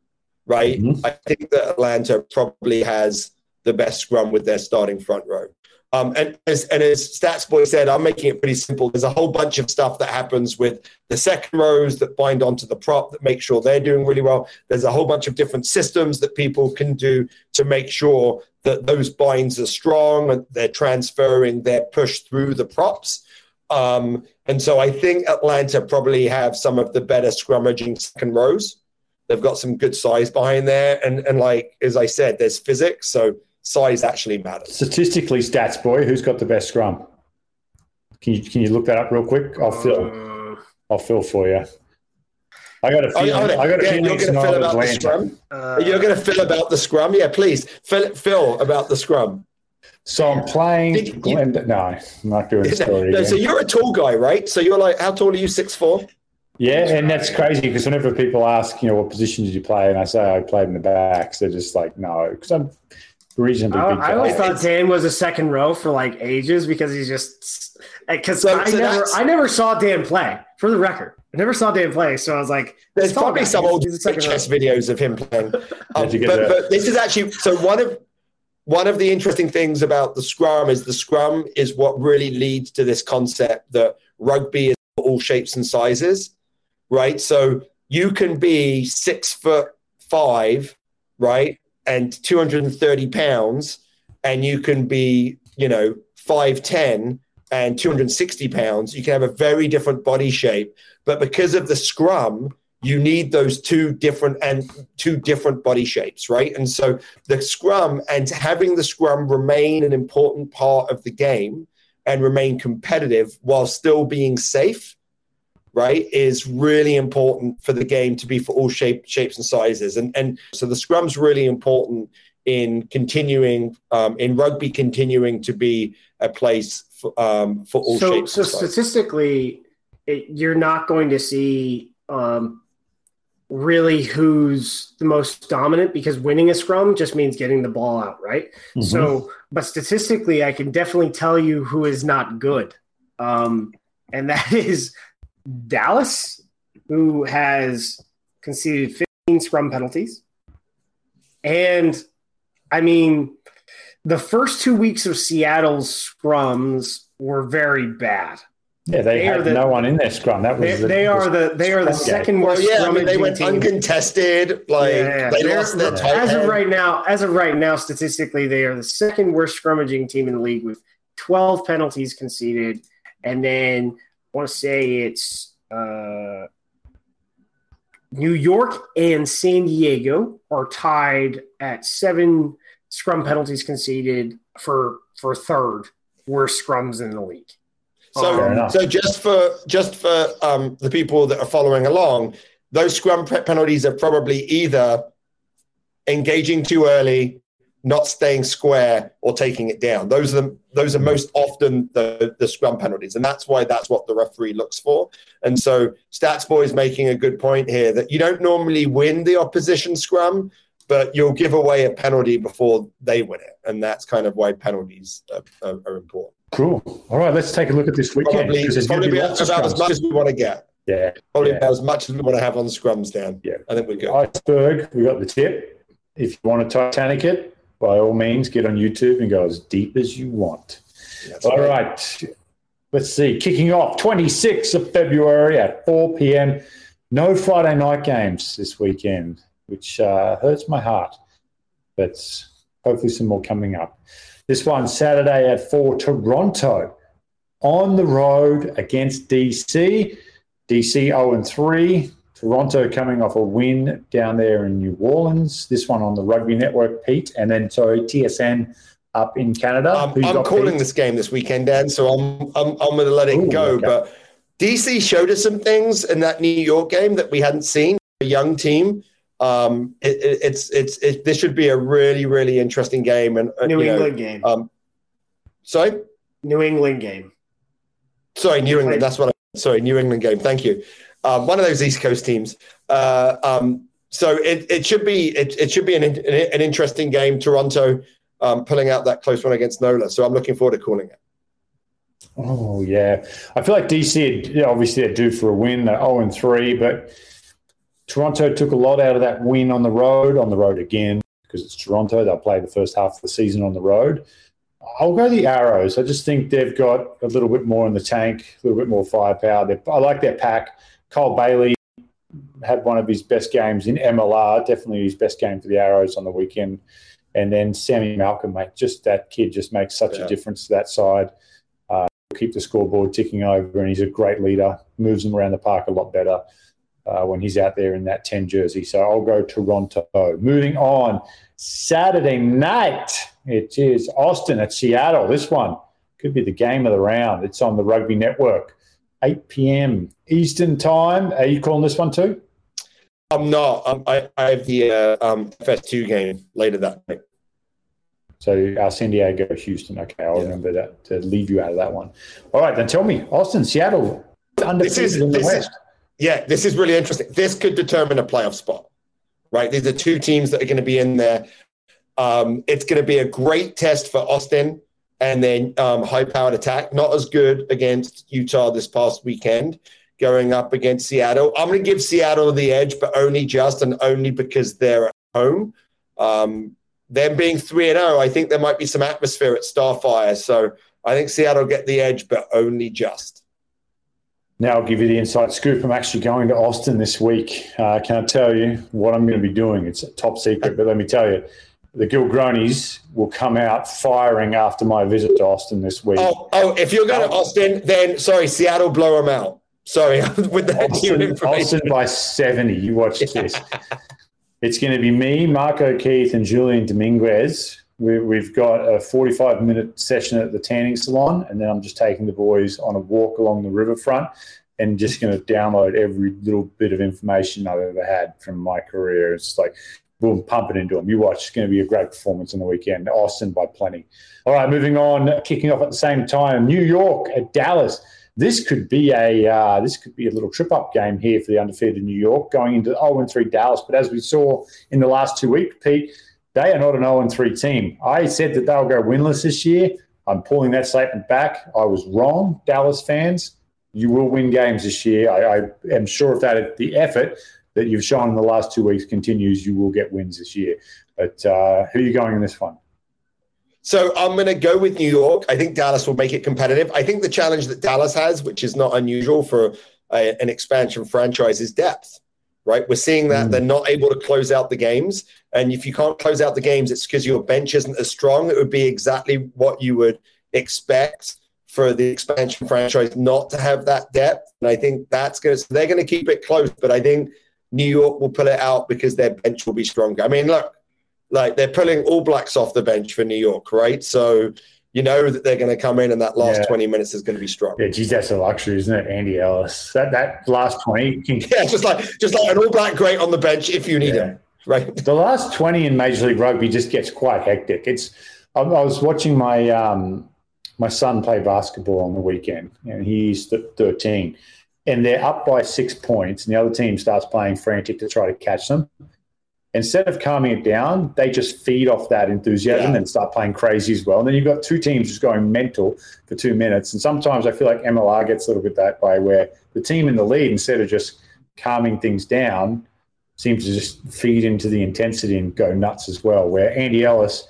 right? Mhm. I think that Atlanta probably has the best scrum with their starting front row. Um, and as and as Stats Boy said, I'm making it pretty simple. There's a whole bunch of stuff that happens with the second rows that bind onto the prop that make sure they're doing really well. There's a whole bunch of different systems that people can do to make sure that those binds are strong and they're transferring their push through the props. Um, and so I think Atlanta probably have some of the better scrummaging second rows. They've got some good size behind there, and and like as I said, there's physics, so size actually matters. Statistically, stats boy, who's got the best scrum? Can you can you look that up real quick? I'll fill. Uh, I'll fill for you. I got a feeling. oh, I got a yeah, feeling you're it's going to not fill about the Atlanta. scrum. uh, You're going to fill about the scrum, yeah. Please fill fill about the scrum. So I'm playing. Did you- Glenn, no, I'm not doing the [LAUGHS] story No, again. so you're a tall guy, right? So you're like, how tall are you? Six four. Yeah, and that's crazy because whenever people ask, you know, what position did you play, and I say I played in the backs, they're just like, no, because I'm reasonably I, big. I always thought Dan was a second row for like ages because he's just because So- I so never I never saw Dan play. For the record, I never saw Dan play, so I was like, There's probably guy. some old he's a second row. chess videos of him playing. [LAUGHS] Um, Did you get but, but this is actually so one of one of the interesting things about the scrum is the scrum is what really leads to this concept that rugby is all shapes and sizes, right? So you can be six foot five, right, and 230 pounds, and you can be, you know, 5'10 and 260 pounds. You can have a very different body shape, but because of the scrum, you need those two different and two different body shapes, right? And so the scrum and having the scrum remain an important part of the game and remain competitive while still being safe, right, is really important for the game to be for all shape, shapes and sizes. And and so the scrum's really important in continuing um, in rugby, continuing to be a place for um, for all so shapes. so and statistically, it, you're not going to see um, really who's the most dominant because winning a scrum just means getting the ball out, right? Mhm. So, but statistically, I can definitely tell you who is not good, um, and that [LAUGHS] is Dallas, who has conceded 15 scrum penalties, and I mean, the first two weeks of Seattle's scrums were very bad. yeah, they, they had the- no one in their scrum. That was They, the, they are the they are the Okay. second well, worst yeah, I mean, they went team. uncontested. Like Yeah, they they're- lost their tight as of right now, as of right now, statistically, they are the second worst scrummaging team in the league with 12 penalties conceded, and then I want to say it's uh, New York and San Diego are tied at seven scrum penalties conceded for for third worst scrums in the league. So, so just for just for um, the people that are following along, those scrum penalties are probably either engaging too early, not staying square, or taking it down. Those are the, those are mm-hmm. most often the, the scrum penalties, and that's why that's what the referee looks for. And so, Stats Boy is making a good point here that you don't normally win the opposition scrum, but you'll give away a penalty before they win it, and that's kind of why penalties are, are, are important cool. All right, let's take a look at this weekend. probably, 'cause there's it's probably be about as much as we want to get. Yeah. Probably yeah. about as much as we want to have on scrums, Dan. Yeah. I think we're good. Iceberg, we got the tip. If you want to Titanic it, by all means, get on YouTube and go as deep as you want. That's All right. right. Let's see. Kicking off 26th of February at 4 p.m. No Friday night games this weekend, which uh, hurts my heart. But hopefully some more coming up. This one Saturday at 4 Toronto on the road against DC. DC 0 and 3. Toronto coming off a win down there in New Orleans. This one on the Rugby Network, Pete, and then sorry TSN up in Canada. Um, Who's I'm calling Pete? this game this weekend, Dan. So I'm I'm, I'm going to let it Ooh, go. okay. But DC showed us some things in that New York game that we hadn't seen. A young team. Um, it, it, it's it's it, this should be a really really interesting game. And uh, New you know, England game. um, sorry, New England game. sorry, New England. That's what. I, sorry, New England game. Thank you. Um, one of those East Coast teams. Uh, um, so it, it should be it, it should be an, an interesting game. Toronto um, pulling out that close one against Nola. So I'm looking forward to calling it. Oh yeah, I feel like DC obviously they're due for a win. They're zero and three, but Toronto took a lot out of that win on the road. On the road again because it's Toronto. They'll play the first half of the season on the road. I'll go the Arrows. I just think they've got a little bit more in the tank, a little bit more firepower. They're, I like their pack. Cole Bailey had one of his best games in MLR. Definitely his best game for the Arrows on the weekend. And then Sammy Malcolm, mate, just that kid just makes such Yeah. a difference to that side keep the scoreboard ticking over, and he's a great leader. Moves them around the park a lot better uh, when he's out there in that 10 jersey. So I'll go Toronto. Moving on, Saturday night, it is Austin at Seattle. This one could be the game of the round. It's on the Rugby Network, 8 p.m. Eastern Time. Are you calling this one too? I'm not. Um, I, I have the uh, um, FS2 game later that night. So uh, San Diego, Houston. Okay, I'll Yeah. remember that to leave you out of that one. All right, then tell me, Austin, Seattle, This is in the this West. is yeah. This is really interesting. This could determine a playoff spot, right? These are two teams that are going to be in there. Um, it's going to be a great test for Austin and then um, high-powered attack. Not as good against Utah this past weekend. Going up against Seattle, I'm going to give Seattle the edge, but only just and only because they're at home. Um, them being three and zero, I think there might be some atmosphere at Starfire. So I think Seattle get the edge, but only just. Now I'll give you the inside scoop. I'm actually going to Austin this week. Uh, can I tell you what I'm going to be doing? It's a top secret, but let me tell you, the Gilgronis will come out firing after my visit to Austin this week. Oh, oh! If you're going to um, Austin, then sorry, Seattle blow them out. Sorry, [LAUGHS] with that new Austin, information. Austin by 70. You watch this. It's going to be me, Marco Keith, and Julian Dominguez. We, we've got a 45 minute session at the tanning salon, and then I'm just taking the boys on a walk along the riverfront and just going to download every little bit of information I've ever had from my career. It's like, boom, pump it into them. You watch. It's going to be a great performance on the weekend. Austin by plenty. All right, moving on, kicking off at the same time, New York at Dallas this could be a uh, this could be a little trip up game here for the undefeated New York going into 0 3 Dallas. But as we saw in the last two weeks, Pete, they are not an 0 3 team. I said that they'll go winless this year. I'm pulling that statement back. I was wrong, Dallas fans. You will win games this year. I, I am sure of that the effort that you've shown in the last two weeks continues, you will get wins this year. But uh, who are you going in this one? So I'm going to go with New York. I think Dallas will make it competitive. I think the challenge that Dallas has, which is not unusual for a, an expansion franchise, is depth. Right, we're seeing that Mm. they're not able to close out the games, and if you can't close out the games, it's because your bench isn't as strong. It would be exactly what you would expect for the expansion franchise not to have that depth, and I think that's going to. So they're going to keep it close, but I think New York will pull it out because their bench will be stronger. I mean, look, like they're pulling all blacks off the bench for New York, right? So you know that they're going to come in and that last Yeah. 20 minutes is going to be strong. Yeah, geez, that's a luxury, isn't it? Andy Ellis. That that last 20 can Yeah, just like just like an all black great on the bench if you need Yeah. him, right? The last 20 in Major League Rugby just gets quite hectic. It's I, I was watching my um, my son play basketball on the weekend, and he's 13, and they're up by six points, and the other team starts playing frantic to try to catch them. instead of calming it down, they just feed off that enthusiasm Yeah. and start playing crazy as well. And then you've got two teams just going mental for two minutes. And sometimes I feel like MLR gets a little bit that way, where the team in the lead, instead of just calming things down, seems to just feed into the intensity and go nuts as well. Where Andy Ellis,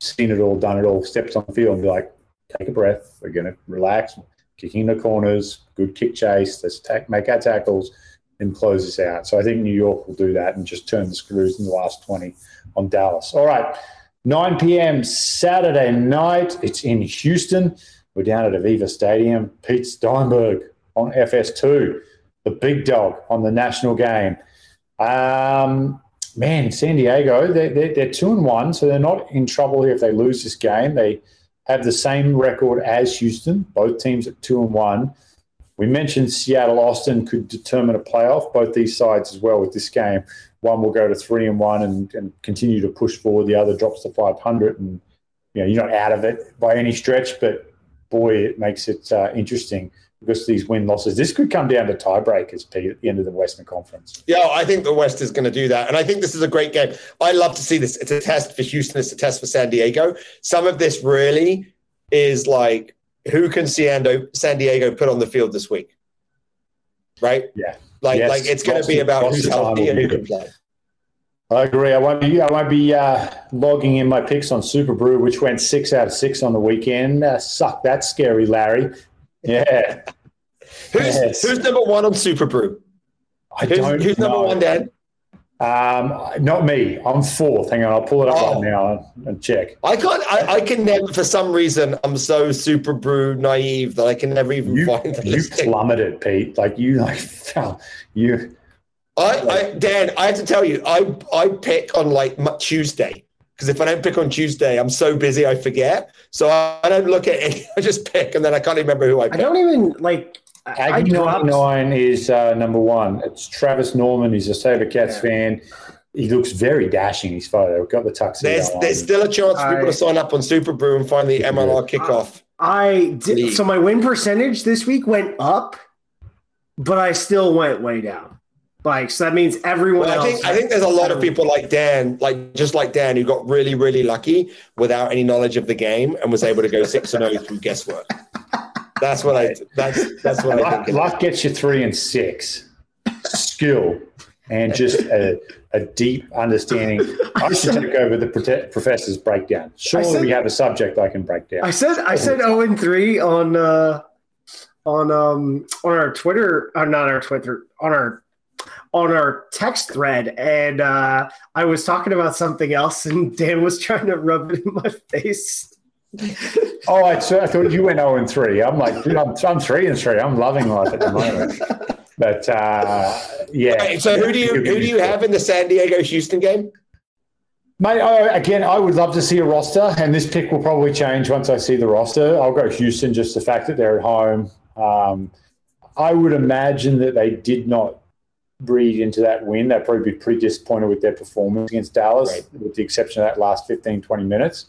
seen it all, done it all, steps on the field and be like, take a breath, we're going to relax, kicking the corners, good kick chase, let's make our tackles and close this out. So I think New York will do that and just turn the screws in the last 20 on Dallas. All right, 9 p.m. Saturday night. It's in Houston. We're down at AVEVA Stadium. Pete Steinberg on FS2, the big dog on the national game. Um, man, San Diego, they're, they're, they're two and one, so they're not in trouble here if they lose this game. They have the same record as Houston, both teams at two and one. We mentioned Seattle Austin could determine a playoff, both these sides as well with this game. One will go to three and one and, and continue to push forward, the other drops to 500. And, you know, you're not out of it by any stretch, but boy, it makes it uh, interesting because of these win losses. This could come down to tiebreakers, Pete, at the end of the Western Conference. Yeah, I think the West is going to do that. And I think this is a great game. I love to see this. It's a test for Houston, it's a test for San Diego. Some of this really is like who can San Diego put on the field this week? Right? Yeah. Like, Yes. like it's going to be about who's healthy and who can play. I agree. I won't be. I won't be uh, logging in my picks on SuperBru, which went six out of six on the weekend. Uh, suck that, scary Larry. Yeah, Who's, Yes. who's number one on Super Brew? I Who's, don't who's number one, Dan? Um, not me. I'm fourth. Hang on, I'll pull it up Oh. right now and check. I can't. I, I can never. For some reason, I'm so SuperBru naive that I can never even You, find the you plummeted, Pete. Like you, like fell. You. I, I, Dan, I have to tell you, I, I pick on like Tuesday because if I don't pick on Tuesday, I'm so busy I forget. So I, I don't look at it. [LAUGHS] I just pick, and then I can't remember who I picked. I don't even like. I, I Aggie dropped. 99 is uh, number one. It's Travis Norman. He's a Sabercats Yeah. fan. He looks very dashing. His photo. Got the tuxedo. There's, on. there's still a chance for people I- to sign up on SuperBru and find the MLR kickoff. I did. League. So my win percentage this week went up, but I still went way down. Like so that means everyone Well, I think I think there's a lot of people like Dan, like just like Dan, who got really really lucky without any knowledge of the game and was able to go six and zero through guesswork. That's what I. That's that's what I luck, think. luck gets you three and six. Skill and just a, a deep understanding. I should take over the prote- professor's breakdown. Surely said- we have a subject I can break down. I said I said zero and three on uh, on um on our Twitter, uh, not our Twitter, on our on our text thread, and uh, I was talking about something else, and [LAUGHS] Dan was trying to rub it in my face. [LAUGHS] oh, I, I thought you went zero and three. I'm like, dude, I'm, I'm three and three. I'm loving life at the moment. But uh, yeah. Right, so who do you who do you have in the San Diego Houston game? Mate, I, again, I would love to see a roster, and this pick will probably change once I see the roster. I'll go Houston, just the fact that they're at home. Um, I would imagine that they did not breed into that win. They'd probably be pretty disappointed with their performance against Dallas, Right. with the exception of that last 15, 20 minutes.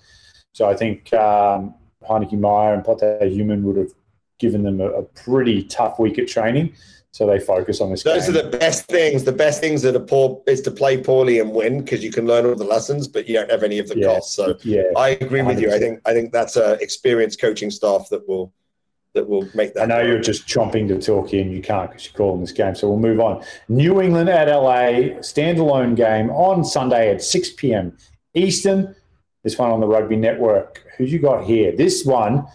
So I think um, Heineke Meyer and Pote Human would have given them a, a pretty tough week at training. So they focus on this Those game. are the best things. The best things that are poor is to play poorly and win because you can learn all the lessons, but you don't have any of the Yeah. costs. So yeah. I agree with you. I think I think that's a experienced coaching staff that will that will make that. I know work. you're just chomping to talk here and you can't because you're calling this game. So we'll move on. New England at LA, standalone game on Sunday at 6 p.m. Eastern. This one on the Rugby Network. Who you got here? This one,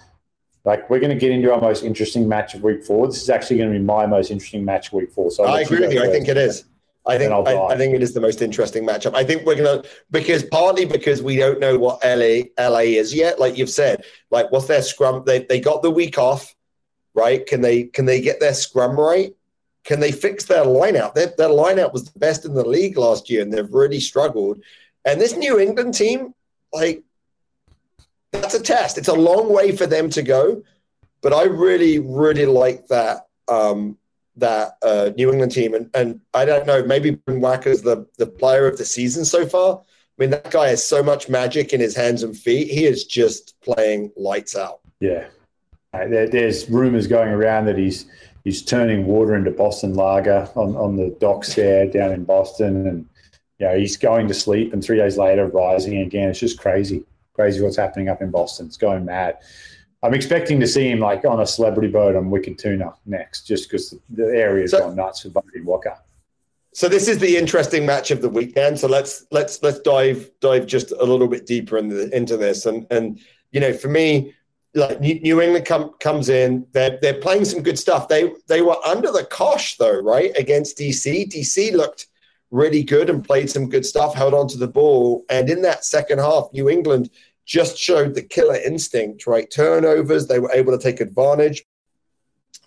like we're going to get into our most interesting match of week four. This is actually going to be my most interesting match of week four. So I'll I let agree with you. I think it is. I think I'll I, think it is the most interesting matchup. I think we're gonna because partly because we don't know what LA LA is yet. Like you've said, like what's their scrum? They they got the week off, right? Can they can they get their scrum right? Can they fix their line out? Their, their line out was the best in the league last year, and they've really struggled. And this New England team, like, that's a test. It's a long way for them to go, but I really, really like that um, that uh, New England team. And, and I don't know, maybe Ben Waaka's the the player of the season so far. I mean, that guy has so much magic in his hands and feet. He is just playing lights out. Yeah. Uh, there, there's rumors going around that he's he's turning water into Boston lager on, on the docks there down in Boston, and you know, he's going to sleep and three days later rising again. It's just crazy, crazy what's happening up in Boston. It's going mad. I'm expecting to see him like on a celebrity boat on Wicked Tuna next, just because the area's so, gone nuts for Bodie Waaka. So this is the interesting match of the weekend. So let's let's let's dive dive just a little bit deeper in the, into this. And and you know, for me, like New England come, comes in, they're they're playing some good stuff. They they were under the cosh though, right, against DC. DC looked really good and played some good stuff, held on to the ball, and in that second half, New England just showed the killer instinct, right? Turnovers, they were able to take advantage.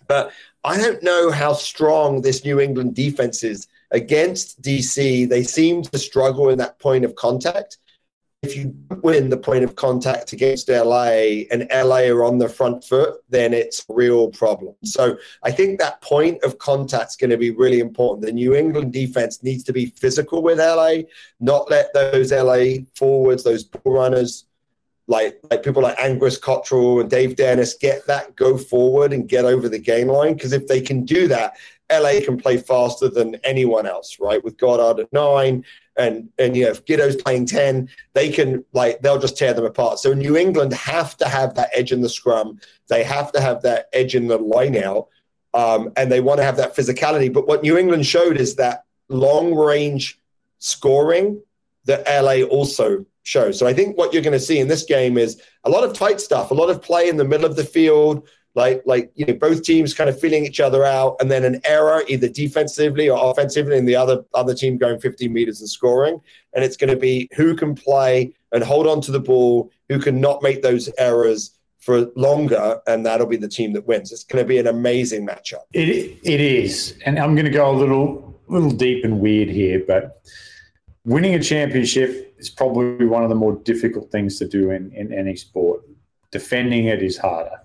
But I don't know how strong this New England defense is against DC. They seem to struggle in that point of contact. If you win the point of contact against LA and LA are on the front foot, then it's a real problem. So I think that point of contact is going to be really important. The New England defense needs to be physical with LA, not let those LA forwards, those runners, like like people like Angus Cottrell and Dave Dennis get that go forward and get over the game line. Because if they can do that, LA can play faster than anyone else, right? With Goddard at nine and and you know if Giddo's playing 10, they can like they'll just tear them apart. So New England have to have that edge in the scrum. They have to have that edge in the line out. Um, and they want to have that physicality. But what New England showed is that long range scoring that LA also show. So I think what you're going to see in this game is a lot of tight stuff, a lot of play in the middle of the field, like like you know both teams kind of feeling each other out, and then an error either defensively or offensively, and the other other team going 15 meters and scoring. And it's going to be who can play and hold on to the ball, who can not make those errors for longer, and that'll be the team that wins. It's going to be an amazing matchup. It it is, and I'm going to go a little little deep and weird here, but winning a championship is probably one of the more difficult things to do in, in any sport. Defending it is harder.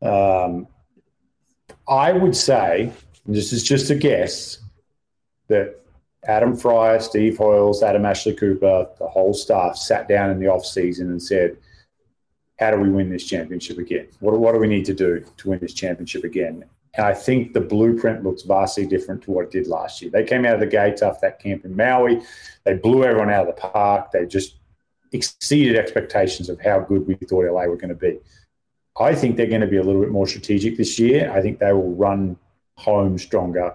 Um, I would say, this is just a guess, that Adam Freier, Steve Hoiles, Adam Ashley Cooper, the whole staff sat down in the off season and said, "How do we win this championship again? What, what do we need to do to win this championship again?" And I think the blueprint looks vastly different to what it did last year. They came out of the gates after that camp in Maui. They blew everyone out of the park. They just exceeded expectations of how good we thought LA were going to be. I think they're going to be a little bit more strategic this year. I think they will run home stronger.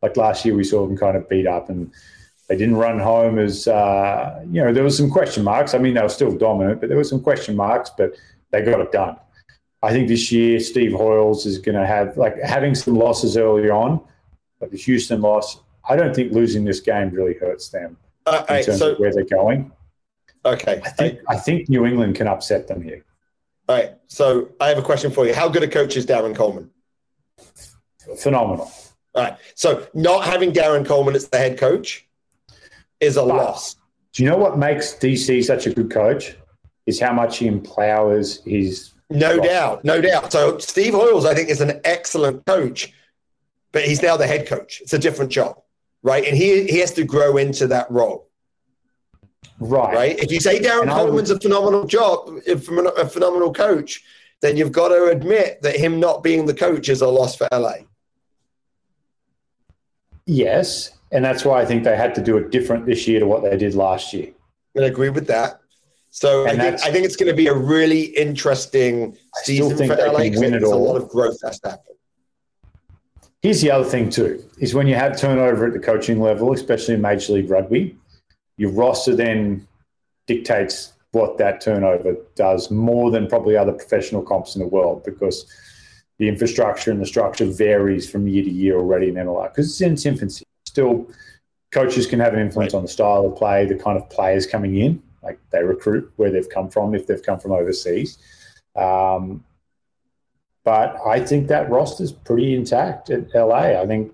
Like last year, we saw them kind of beat up and they didn't run home as, uh, you know, there was some question marks. I mean, they were still dominant, but there were some question marks, but they got it done. I think this year Steve Hoiles is going to have like having some losses early on, but the Houston loss. I don't think losing this game really hurts them uh, in terms so, of where they're going. Okay, I think I, I think New England can upset them here. All right. So I have a question for you. How good a coach is Darren Coleman? Phenomenal. All right. So not having Darren Coleman as the head coach is a but loss. Do you know what makes DC such a good coach? Is how much he empowers his no doubt, no doubt. So Steve Hoiles, I think, is an excellent coach, but he's now the head coach. It's a different job, right? And he he has to grow into that role. Right. Right. If you say Darren Coleman's would... a phenomenal job, a phenomenal coach, then you've got to admit that him not being the coach is a loss for LA. Yes. And that's why I think they had to do it different this year to what they did last year. I agree with that. So I think, I think, it's going to be a really interesting season for LA because a lot of growth has to happen. Here's the other thing too: is when you have turnover at the coaching level, especially in Major League Rugby, your roster then dictates what that turnover does more than probably other professional comps in the world because the infrastructure and the structure varies from year to year already in MLR because it's in its infancy. Still, coaches can have an influence right. on the style of play, the kind of players coming in like they recruit where they've come from if they've come from overseas. Um, but I think that roster's pretty intact at LA. I think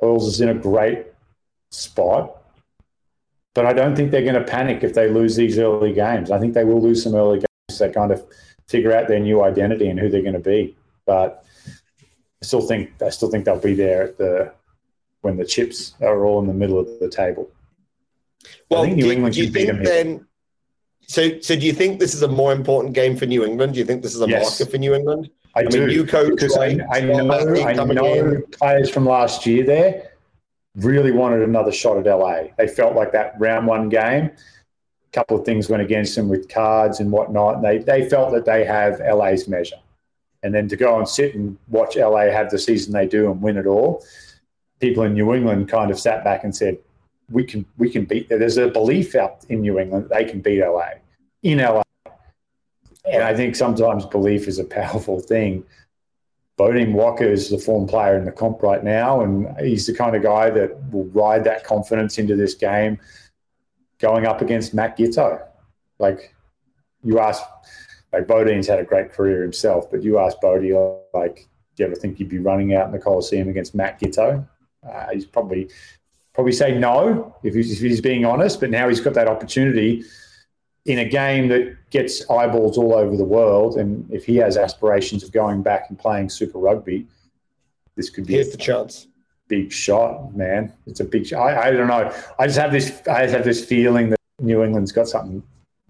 Hoiles is in a great spot, but I don't think they're going to panic if they lose these early games. I think they will lose some early games to kind of figure out their new identity and who they're going to be. But I still think I still think they'll be there at the when the chips are all in the middle of the table. Well, do, do, you think then? So, so do you think this is a more important game for New England? Do you think this is a yes. marker for New England? I, I do. Mean, new coach, because right? I, I know, I know players from last year there. really wanted another shot at LA. They felt like that round one game, a couple of things went against them with cards and whatnot. And they, they felt that they have LA's measure. And then to go and sit and watch LA have the season they do and win it all, people in New England kind of sat back and said, we can we can beat there's a belief out in New England they can beat LA in LA. And I think sometimes belief is a powerful thing. Bodine Waaka is the form player in the comp right now, and he's the kind of guy that will ride that confidence into this game going up against Matt Giteau. Like you ask, like Bodine's had a great career himself, but you ask Bodie, like, do you ever think you'd be running out in the Coliseum against Matt Giteau? Uh, he's probably probably say no if he's, if he's being honest, but now he's got that opportunity in a game that gets eyeballs all over the world. And if he has aspirations of going back and playing Super Rugby, this could be here's the chance. Big shot, man. It's a big shot. I, I don't know. I just have this. I just have this feeling that New England's got something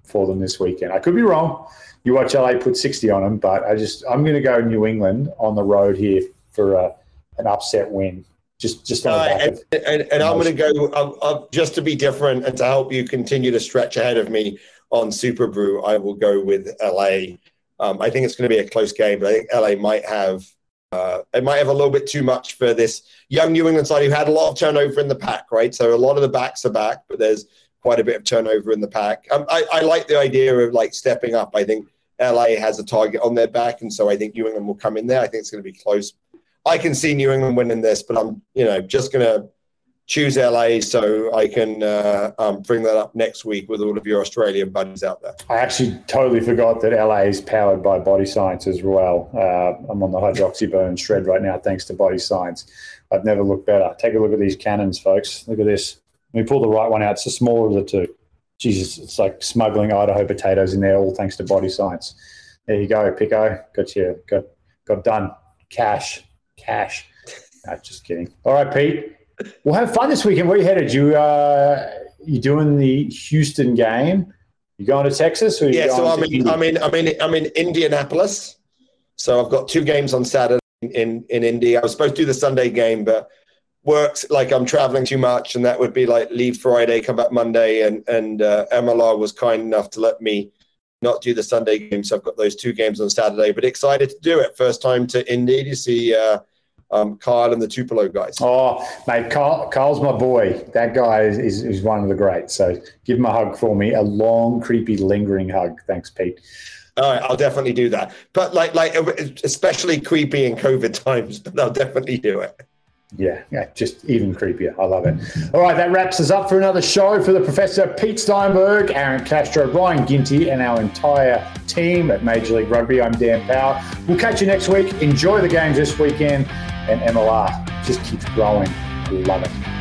for them this weekend. I could be wrong. You watch LA put sixty on them, but I just I'm going to go New England on the road here for a, an upset win. Just, just uh, and, and, and, I'm going to go uh, uh, just to be different and to help you continue to stretch ahead of me on SuperBru. I will go with LA. Um, I think it's going to be a close game, but I think LA might have uh, it might have a little bit too much for this young New England side who had a lot of turnover in the pack, right? So a lot of the backs are back, but there's quite a bit of turnover in the pack. Um, I, I like the idea of like stepping up. I think LA has a target on their back, and so I think New England will come in there. I think it's going to be close. I can see New England winning this, but I'm you know just going to choose LA so I can uh, um, bring that up next week with all of your Australian buddies out there. I actually totally forgot that LA is powered by Body Science as well. Uh, I'm on the hydroxyburn shred right now thanks to Body Science. I've never looked better. Take a look at these cannons, folks. Look at this. Me pull the right one out. It's the smaller of the two. Jesus, it's like smuggling Idaho potatoes in there, all thanks to Body Science. There you go, Pico. Got you. Got got done. Cash, cash. No, just kidding. All right, Pete. We'll have fun this weekend. Where are you headed? You uh, you doing the Houston game? You going to Texas? Or yeah, so I'm in, I'm in I'm in I'm in Indianapolis. So I've got two games on Saturday in in Indy. I was supposed to do the Sunday game, but works like I'm traveling too much, and that would be like leave Friday, come back Monday, and and uh, MLR was kind enough to let me not do the Sunday game. So I've got those two games on Saturday, but excited to do it. First time to Indy to see. Uh, um, Kyle and the Tupelo guys. Oh, mate, Kyle, Kyle's my boy. That guy is, is, one of the greats. So give him a hug for me. A long, creepy, lingering hug. Thanks, Pete. All right, I'll definitely do that. But like, like especially creepy in COVID times. But I'll definitely do it. Yeah, yeah, just even creepier. I love it. All right, that wraps us up for another show for the Professor Pete Steinberg, Aaron Castro, Brian Ginty, and our entire team at Major League Rugby. I'm Dan Power. We'll catch you next week. Enjoy the games this weekend and MLR just keeps growing. Love it.